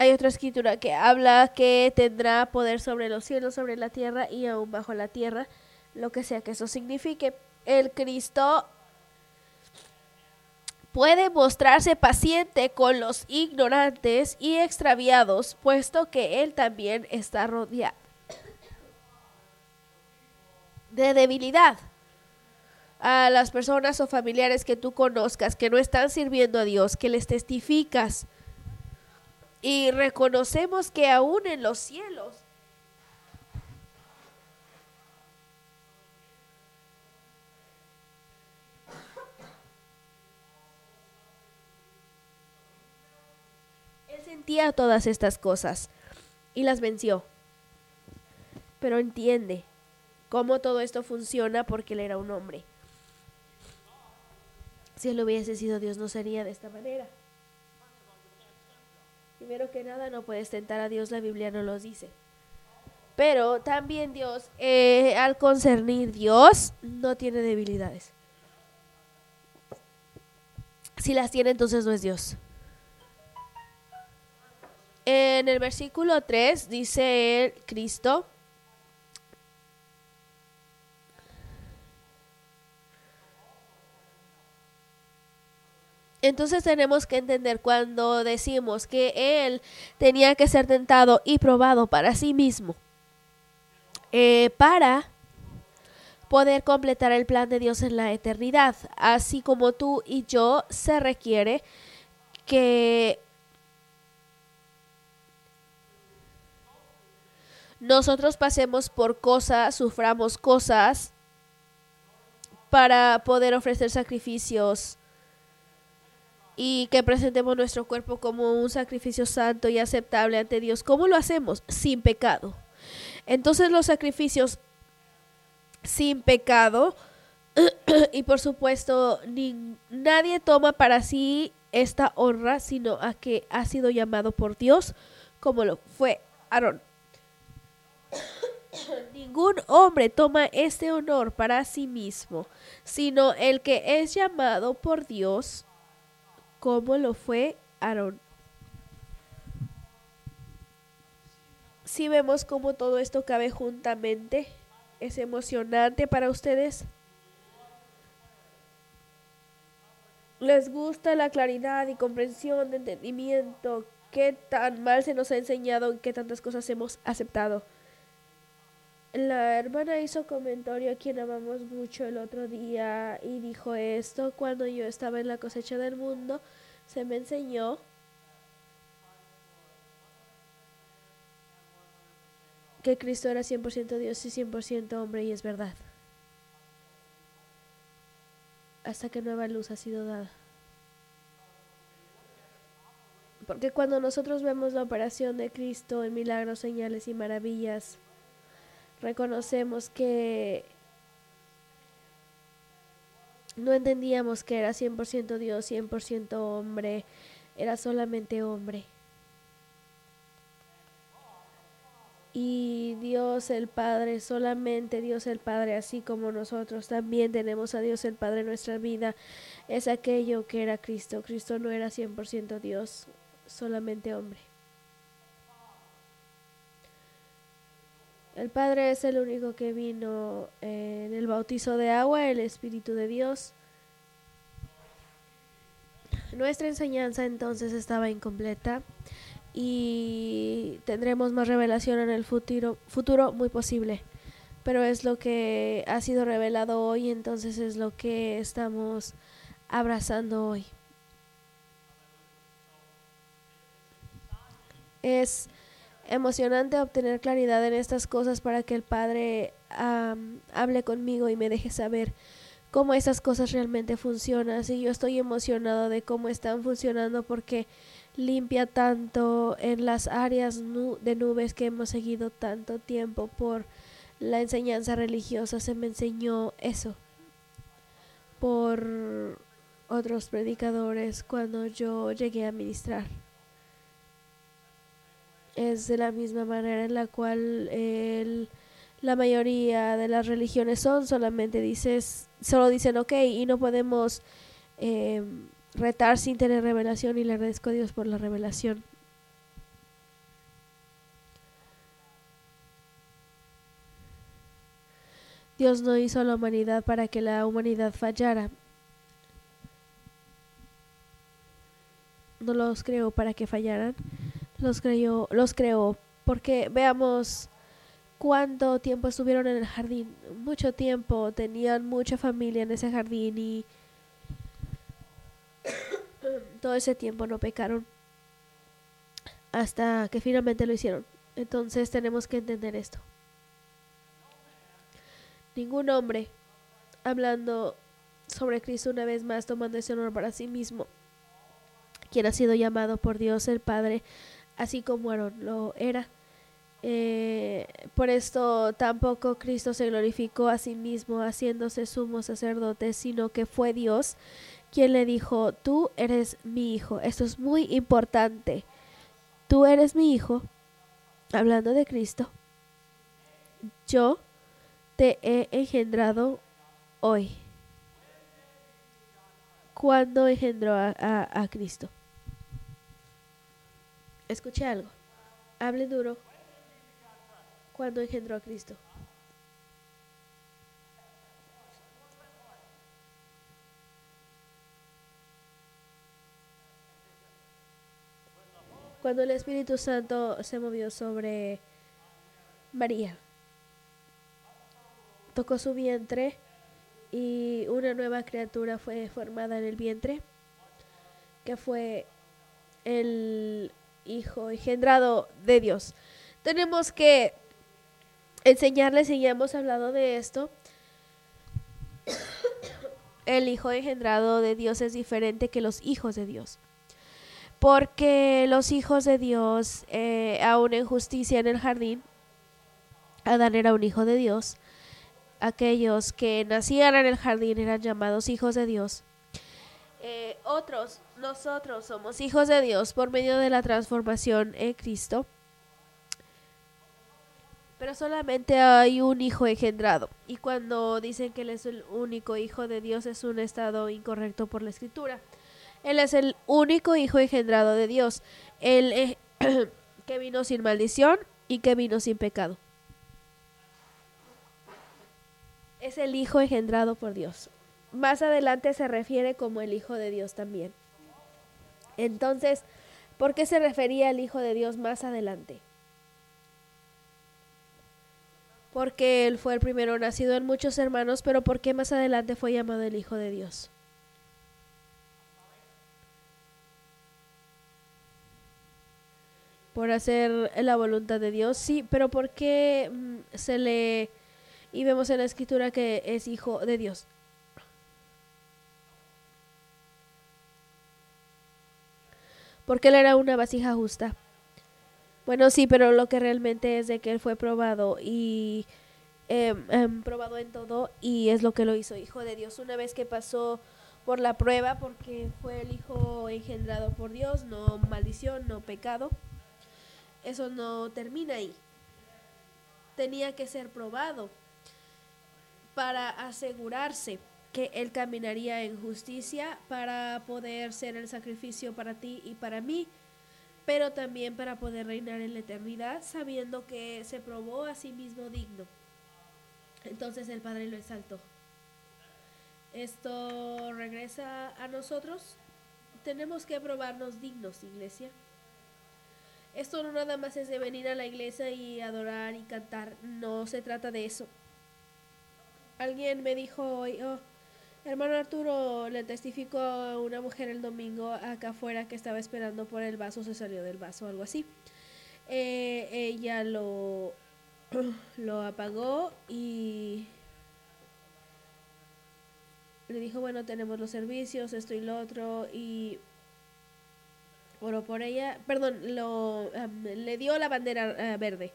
A: hay otra escritura que habla que tendrá poder sobre los cielos, sobre la tierra y aún bajo la tierra, lo que sea que eso signifique. El Cristo puede mostrarse paciente con los ignorantes y extraviados, puesto que Él también está rodeado de debilidad. A las personas o familiares que tú conozcas que no están sirviendo a Dios, que les testificas y reconocemos que aún en los cielos Él sentía todas estas cosas y las venció. Pero entiende cómo todo esto funciona porque él era un hombre. Si él hubiese sido Dios no sería de esta manera. Primero que nada, no puedes tentar a Dios, la Biblia no los dice. Pero también Dios, eh, al concernir Dios, no tiene debilidades. Si las tiene, entonces no es Dios. En el versículo 3 dice Cristo, Entonces tenemos que entender cuando decimos que Él tenía que ser tentado y probado para sí mismo, eh, para poder completar el plan de Dios en la eternidad, así como tú y yo se requiere que nosotros pasemos por cosas, suframos cosas para poder ofrecer sacrificios y que presentemos nuestro cuerpo como un sacrificio santo y aceptable ante Dios. ¿Cómo lo hacemos? Sin pecado. Entonces los sacrificios sin pecado y por supuesto ni, nadie toma para sí esta honra sino a que ha sido llamado por Dios como lo fue Aarón. Ningún hombre toma este honor para sí mismo, sino el que es llamado por Dios como lo fue Aarón. Si vemos cómo todo esto cabe juntamente, es emocionante para ustedes. ¿Les gusta la claridad y comprensión de entendimiento? ¿Qué tan mal se nos ha enseñado y qué tantas cosas hemos aceptado? La hermana hizo comentario a quien amamos mucho el otro día y dijo esto, cuando yo estaba en la cosecha del mundo, se me enseñó que Cristo era 100% Dios y 100% hombre y es verdad. Hasta que nueva luz ha sido dada. Porque cuando nosotros vemos la operación de Cristo en milagros, señales y maravillas, reconocemos que no entendíamos que era 100% Dios, 100% hombre, era solamente hombre. Y Dios el Padre, solamente Dios el Padre, así como nosotros también tenemos a Dios el Padre en nuestra vida, es aquello que era Cristo. Cristo no era 100% Dios, solamente hombre. El Padre es el único que vino en el bautizo de agua, el Espíritu de Dios. Nuestra enseñanza entonces estaba incompleta y tendremos más revelación en el futuro, futuro muy posible. Pero es lo que ha sido revelado hoy, entonces es lo que estamos abrazando hoy. Es emocionante obtener claridad en estas cosas para que el Padre hable conmigo y me deje saber cómo esas cosas realmente funcionan. Y yo estoy emocionado de cómo están funcionando porque limpia tanto en las áreas de nubes que hemos seguido tanto tiempo por la enseñanza religiosa. Se me enseñó eso por otros predicadores cuando yo llegué a ministrar. Es de la misma manera en la cual el, la mayoría de las religiones son, solamente dices, solo dicen ok y no podemos eh, retar sin tener revelación y le agradezco a Dios por la revelación. Dios no hizo a la humanidad para que la humanidad fallara. No los creó para que fallaran. Los creó, los creó porque veamos cuánto tiempo estuvieron en el jardín. Mucho tiempo, tenían mucha familia en ese jardín y todo ese tiempo no pecaron hasta que finalmente lo hicieron. Entonces tenemos que entender esto. Ningún hombre, hablando sobre Cristo una vez más, tomando ese honor para sí mismo, quien ha sido llamado por Dios el Padre, así como lo era. Eh, por esto tampoco Cristo se glorificó a sí mismo haciéndose sumo sacerdote, sino que fue Dios quien le dijo, tú eres mi hijo. Esto es muy importante. Tú eres mi hijo, hablando de Cristo. Yo te he engendrado hoy. ¿Cuándo engendró a Cristo? Escuche algo. Hable duro. ¿Cuándo engendró a Cristo? cuando el Espíritu Santo se movió sobre María. Tocó su vientre y una nueva criatura fue formada en el vientre, que fue el Hijo engendrado de Dios. Tenemos que enseñarles, y ya hemos hablado de esto, el Hijo engendrado de Dios es diferente que los hijos de Dios porque los hijos de Dios, eh, aún en justicia en el jardín, Adán era un hijo de Dios, aquellos que nacían en el jardín eran llamados hijos de Dios. Eh, otros, nosotros somos hijos de Dios por medio de la transformación en Cristo, pero solamente hay un hijo engendrado. Y cuando dicen que Él es el único hijo de Dios es un estado incorrecto por la escritura. Él es el único hijo engendrado de Dios, eh, que vino sin maldición y que vino sin pecado. Es el hijo engendrado por Dios. Más adelante se refiere como el hijo de Dios también. Entonces, ¿por qué se refería al hijo de Dios más adelante? Porque él fue el primero nacido en muchos hermanos, pero ¿por qué más adelante fue llamado el hijo de Dios? por hacer la voluntad de Dios. Sí, pero ¿por qué mm, se le y vemos en la escritura que es hijo de Dios? Porque él era una vasija justa. Bueno, sí, pero lo que realmente es de que él fue probado y em, probado en todo y es lo que lo hizo hijo de Dios. Una vez que pasó por la prueba, porque fue el hijo engendrado por Dios, no maldición, no pecado eso no termina ahí. tenía que ser probado para asegurarse que Él caminaría en justicia para poder ser el sacrificio para ti y para mí, pero también para poder reinar en la eternidad, sabiendo que se probó a sí mismo digno. Entonces el Padre lo exaltó. Esto regresa a nosotros. Tenemos que probarnos dignos, iglesia. Esto no nada más es de venir a la iglesia y adorar y cantar. No se trata de eso. Alguien me dijo hoy, oh, hermano Arturo le testificó una mujer el domingo acá afuera que estaba esperando por el vaso, se salió del vaso, algo así. Eh, ella lo, lo apagó y le dijo, bueno, tenemos los servicios, esto y lo otro, y oró por ella, perdón, lo, le dio la bandera eh, verde.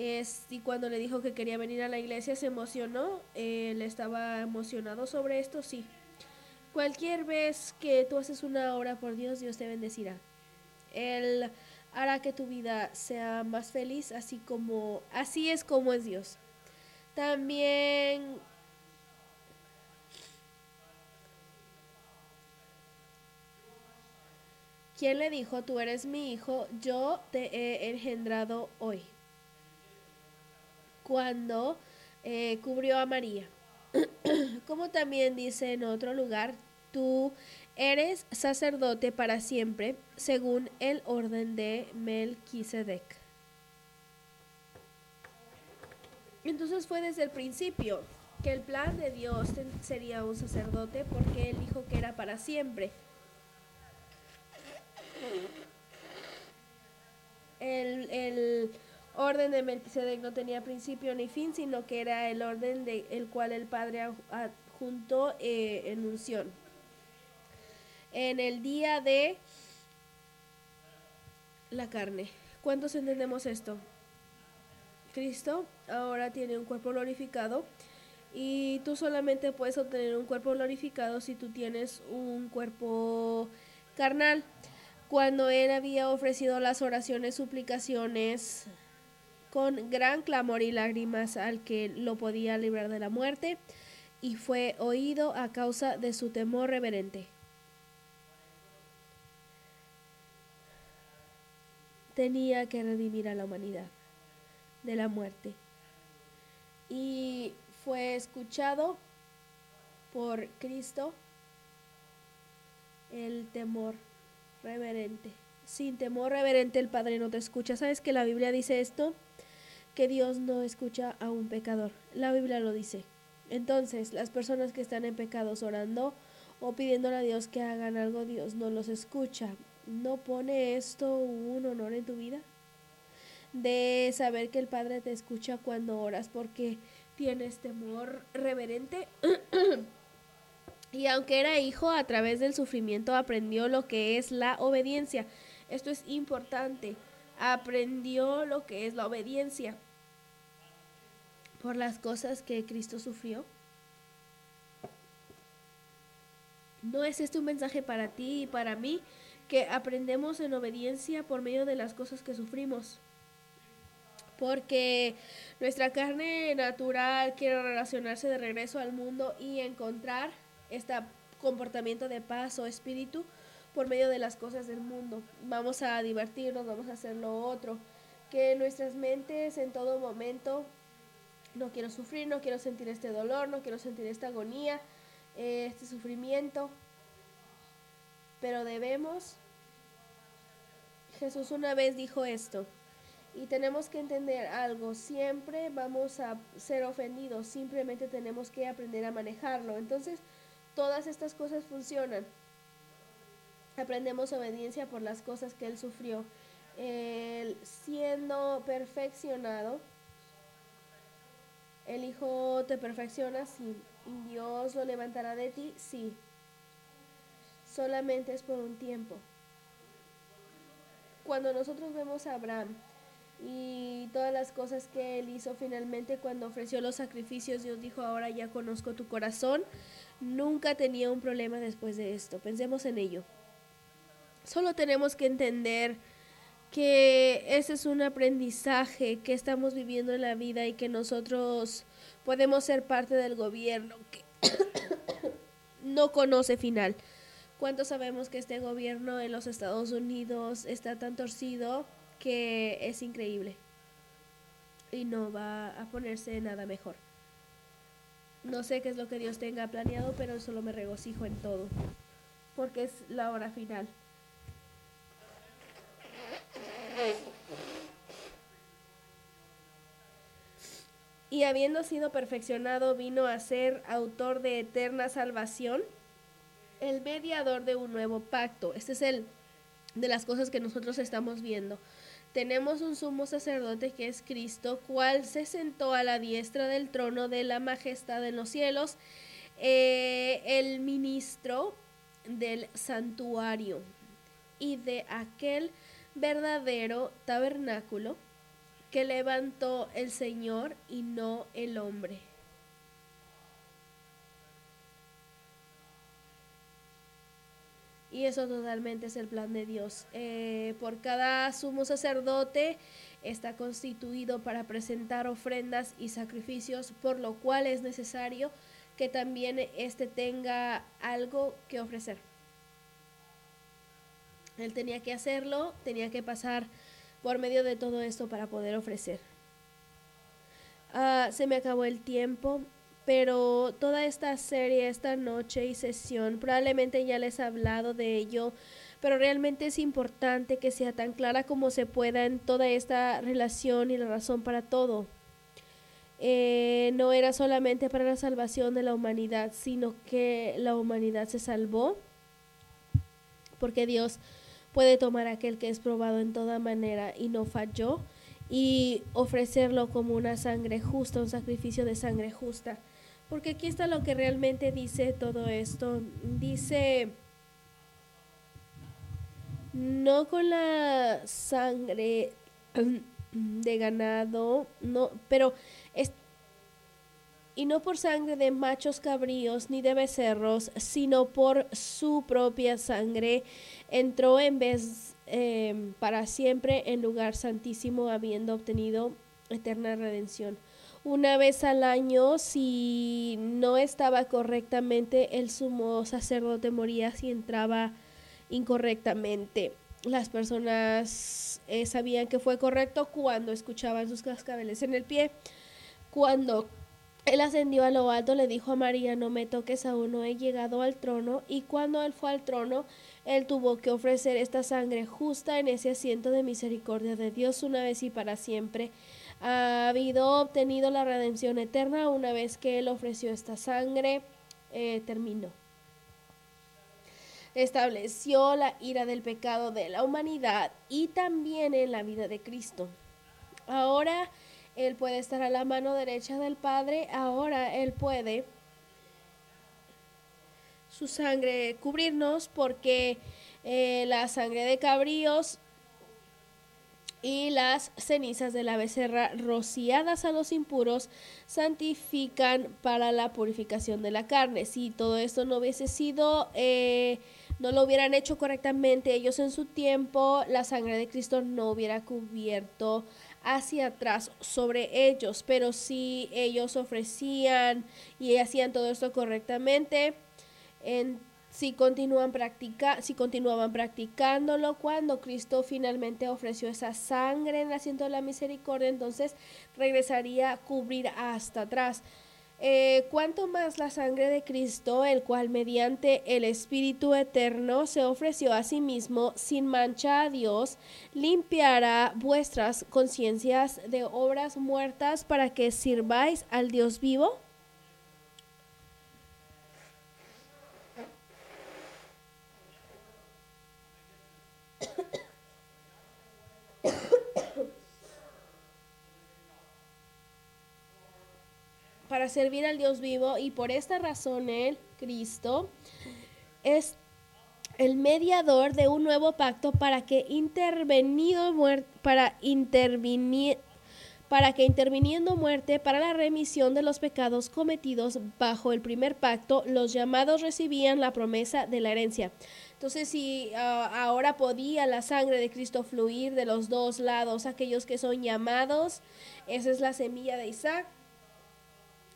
A: Y cuando le dijo que quería venir a la iglesia se emocionó, él estaba emocionado sobre esto, sí. Cualquier vez que tú haces una obra por Dios, Dios te bendecirá. Él hará que tu vida sea más feliz, así como así es como es Dios. También ¿Quién le dijo, tú eres mi hijo, yo te he engendrado hoy? Cuando eh, cubrió a María. Como también dice en otro lugar, tú eres sacerdote para siempre, según el orden de Melquisedec. Entonces fue desde el principio que el plan de Dios sería un sacerdote porque él dijo que era para siempre. El, orden de Melquisedec no tenía principio ni fin, sino que era el orden del el cual el Padre adjuntó eh, en unción. En el día de la carne. ¿Cuántos entendemos esto? Cristo ahora tiene un cuerpo glorificado y tú solamente puedes obtener un cuerpo glorificado si tú tienes un cuerpo carnal cuando él había ofrecido las oraciones, suplicaciones con gran clamor y lágrimas al que lo podía librar de la muerte, y fue oído a causa de su temor reverente. Tenía que redimir a la humanidad de la muerte. Y fue escuchado por Cristo el temor reverente. Sin temor reverente el Padre no te escucha. ¿Sabes que la Biblia dice esto? Que Dios no escucha a un pecador. La Biblia lo dice. Entonces, las personas que están en pecados orando o pidiéndole a Dios que hagan algo, Dios no los escucha. ¿No pone esto un honor en tu vida? De saber que el Padre te escucha cuando oras porque tienes temor reverente. Y aunque era hijo, a través del sufrimiento aprendió lo que es la obediencia. Esto es importante. Aprendió lo que es la obediencia por las cosas que Cristo sufrió. ¿No es este un mensaje para ti y para mí que aprendemos en obediencia por medio de las cosas que sufrimos? Porque nuestra carne natural quiere relacionarse de regreso al mundo y encontrar este comportamiento de paz o espíritu por medio de las cosas del mundo. Vamos a divertirnos, vamos a hacer lo otro. Que nuestras mentes en todo momento, no quiero sufrir, no quiero sentir este dolor, no quiero sentir esta agonía, eh, este sufrimiento. Pero debemos, Jesús una vez dijo esto, y tenemos que entender algo, siempre vamos a ser ofendidos, simplemente tenemos que aprender a manejarlo. Entonces, Todas estas cosas funcionan. Aprendemos obediencia por las cosas que Él sufrió. Él siendo perfeccionado, el Hijo te perfecciona, sí. Dios lo levantará de ti, sí. Solamente es por un tiempo. Cuando nosotros vemos a Abraham y todas las cosas que él hizo finalmente cuando ofreció los sacrificios, Dios dijo, ahora ya conozco tu corazón, nunca tenía un problema después de esto. Pensemos en ello. Solo tenemos que entender que ese es un aprendizaje que estamos viviendo en la vida y que nosotros podemos ser parte del gobierno que no conoce final. ¿Cuánto sabemos que este gobierno en los Estados Unidos está tan torcido que es increíble? Y no va a ponerse nada mejor. No sé qué es lo que Dios tenga planeado, pero solo me regocijo en todo, porque es la hora final. Y habiendo sido perfeccionado, vino a ser autor de eterna salvación, el mediador de un nuevo pacto. Este es el de las cosas que nosotros estamos viendo. Tenemos un sumo sacerdote que es Cristo, cual se sentó a la diestra del trono de la majestad en los cielos, eh, el ministro del santuario y de aquel verdadero tabernáculo que levantó el Señor y no el hombre. Y eso totalmente es el plan de Dios. Eh, por cada sumo sacerdote está constituido para presentar ofrendas y sacrificios, por lo cual es necesario que también éste tenga algo que ofrecer. Él tenía que hacerlo, tenía que pasar por medio de todo esto para poder ofrecer. Ah, se me acabó el tiempo, pero toda esta serie, esta noche y sesión, probablemente ya les he hablado de ello, pero realmente es importante que sea tan clara como se pueda en toda esta relación y la razón para todo. Eh, no era solamente para la salvación de la humanidad, sino que la humanidad se salvó porque Dios puede tomar aquel que es probado en toda manera y no falló y ofrecerlo como una sangre justa, un sacrificio de sangre justa. Porque aquí está lo que realmente dice todo esto. Dice, no con la sangre de ganado, no, pero y no por sangre de machos cabríos ni de becerros, sino por su propia sangre, entró en vez em, para siempre en lugar santísimo, habiendo obtenido eterna redención. Una vez al año, si no estaba correctamente, el sumo sacerdote moría si entraba incorrectamente. Las personas eh, sabían que fue correcto cuando escuchaban sus cascabeles en el pie, cuando él ascendió a lo alto, le dijo a María, no me toques aún, no he llegado al trono. Y cuando él fue al trono, él tuvo que ofrecer esta sangre justa en ese asiento de misericordia de Dios una vez y para siempre. Ha habido obtenido la redención eterna una vez que él ofreció esta sangre, eh, terminó. Estableció la ira del pecado de la humanidad y también en la vida de Cristo. Ahora él puede estar a la mano derecha del Padre, ahora Él puede su sangre cubrirnos porque eh, la sangre de cabríos y las cenizas de la becerra rociadas a los impuros santifican para la purificación de la carne. Si todo esto no hubiese sido, eh, no lo hubieran hecho correctamente ellos en su tiempo, la sangre de Cristo no hubiera cubierto hacia atrás sobre ellos, pero si ellos ofrecían y hacían todo esto correctamente, en, si, continúan practica, si continuaban practicándolo, cuando Cristo finalmente ofreció esa sangre en el asiento de la misericordia, entonces regresaría a cubrir hasta atrás. Eh, cuanto más la sangre de Cristo, el cual mediante el Espíritu Eterno se ofreció a sí mismo sin mancha a Dios, limpiará vuestras conciencias de obras muertas para que sirváis al Dios vivo. Para servir al Dios vivo y por esta razón Él, Cristo, es el mediador de un nuevo pacto para que intervenido para intervenir para que interviniendo muerte para la remisión de los pecados cometidos bajo el primer pacto, los llamados recibían la promesa de la herencia. Entonces, si ah, ahora podía la sangre de Cristo fluir de los dos lados, aquellos que son llamados, esa es la semilla de Isaac,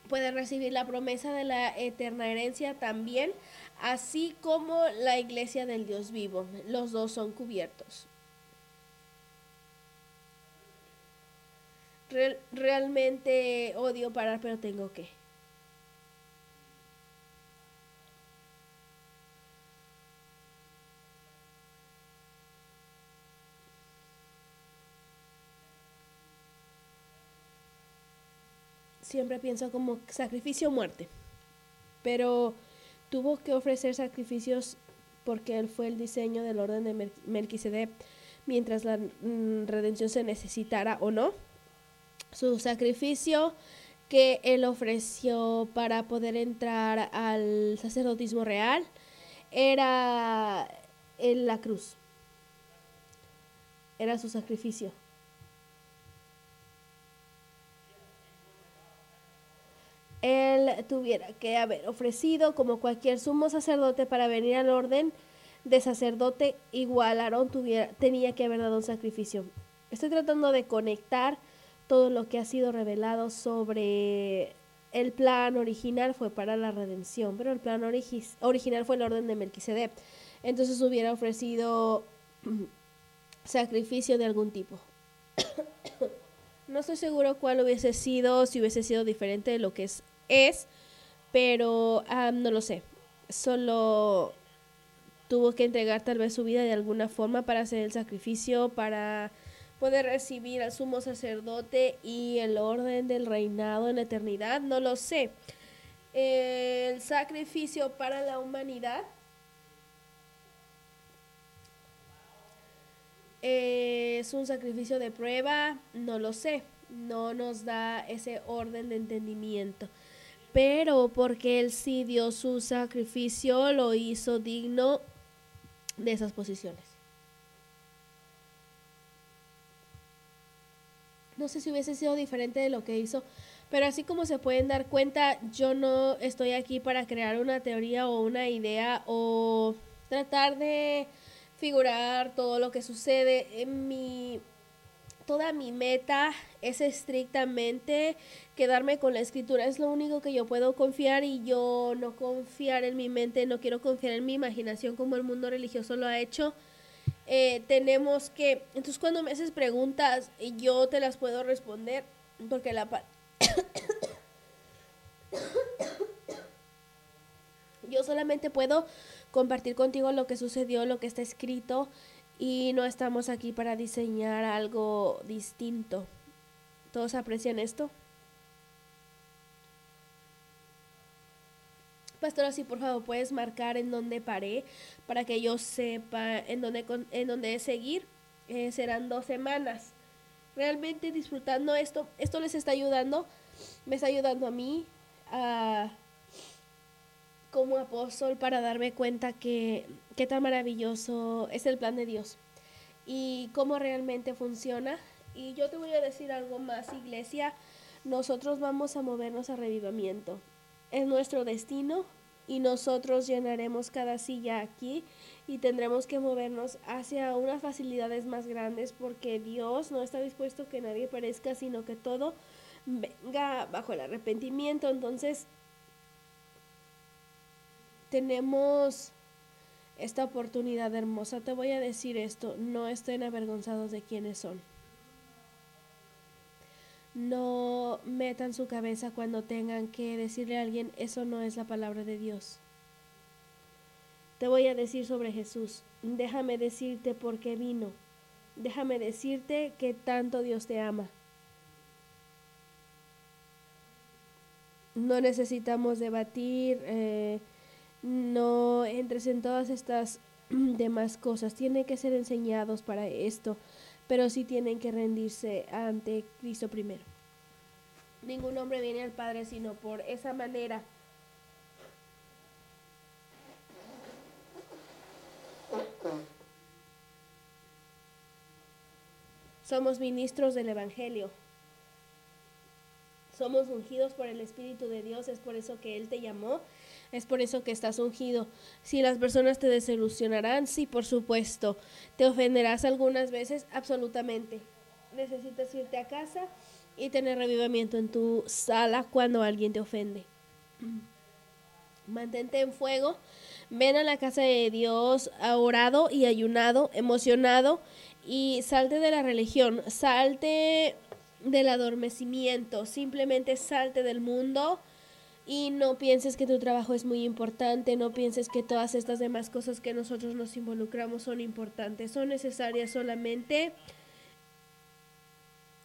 A: pueden recibir la promesa de la eterna herencia también, así como la iglesia del Dios vivo. Los dos son cubiertos. realmente odio parar, pero tengo que. Siempre pienso como sacrificio o muerte. Pero tuvo que ofrecer sacrificios porque él fue el diseño del orden de Melquisedec mientras la mm, redención se necesitara o no. Su sacrificio que él ofreció para poder entrar al sacerdotismo real era en la cruz. Era su sacrificio. Él tuviera que haber ofrecido como cualquier sumo sacerdote para venir al orden de sacerdote, igual Aarón tuviera, tenía que haber dado un sacrificio. Estoy tratando de conectar todo lo que ha sido revelado sobre el plan original fue para la redención, pero el plan original fue el orden de Melquisedec. Entonces hubiera ofrecido sacrificio de algún tipo. no estoy seguro cuál hubiese sido, si hubiese sido diferente de lo que es es, pero no lo sé. Solo tuvo que entregar tal vez su vida de alguna forma para hacer el sacrificio, para poder recibir al sumo sacerdote y el orden del reinado en la eternidad, no lo sé. El sacrificio para la humanidad es un sacrificio de prueba, no lo sé, no nos da ese orden de entendimiento pero porque Él sí dio su sacrificio, lo hizo digno de esas posiciones. No sé si hubiese sido diferente de lo que hizo, pero así como se pueden dar cuenta, yo no estoy aquí para crear una teoría o una idea o tratar de figurar todo lo que sucede. En mi toda mi meta es estrictamente quedarme con la escritura. Es lo único que yo puedo confiar y yo no confiar en mi mente, no quiero confiar en mi imaginación como el mundo religioso lo ha hecho. Eh, tenemos que, entonces cuando me haces preguntas, yo te las puedo responder porque la... yo solamente puedo compartir contigo lo que sucedió, lo que está escrito y no estamos aquí para diseñar algo distinto. ¿Todos aprecian esto? Pastora, si por favor puedes marcar en dónde paré para que yo sepa en dónde, en dónde seguir. Eh, serán dos semanas. Realmente disfrutando esto, esto les está ayudando, me está ayudando a mí a como apóstol para darme cuenta que qué tan maravilloso es el plan de Dios y cómo realmente funciona. Y yo te voy a decir algo más, iglesia, nosotros vamos a movernos a revivamiento. Es nuestro destino y nosotros llenaremos cada silla aquí y tendremos que movernos hacia unas facilidades más grandes porque Dios no está dispuesto que nadie perezca, sino que todo venga bajo el arrepentimiento. Entonces, tenemos esta oportunidad hermosa. Te voy a decir esto, no estén avergonzados de quiénes son. No metan su cabeza cuando tengan que decirle a alguien, eso no es la palabra de Dios. Te voy a decir sobre Jesús. Déjame decirte por qué vino. Déjame decirte que tanto Dios te ama. No necesitamos debatir. Eh, no entres en todas estas demás cosas. Tienen que ser enseñados para esto, pero sí tienen que rendirse ante Cristo primero. Ningún hombre viene al Padre sino por esa manera. Somos ministros del Evangelio. Somos ungidos por el Espíritu de Dios, es por eso que Él te llamó Es por eso que estás ungido. Si las personas te desilusionarán, sí, por supuesto. Te ofenderás algunas veces, absolutamente. Necesitas irte a casa y tener revivamiento en tu sala cuando alguien te ofende. Mantente en fuego. Ven a la casa de Dios, orado y ayunado, emocionado y salte de la religión, salte del adormecimiento, simplemente salte del mundo y no pienses que tu trabajo es muy importante, no pienses que todas estas demás cosas que nosotros nos involucramos son importantes, son necesarias solamente,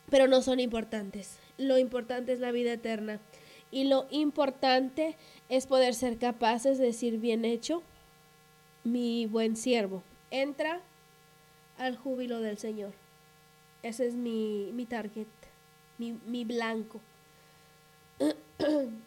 A: pero no son importantes. Lo importante es la vida eterna y lo importante es poder ser capaces de decir bien hecho, mi buen siervo, entra al júbilo del Señor. Ese es mi, mi target, mi, mi blanco.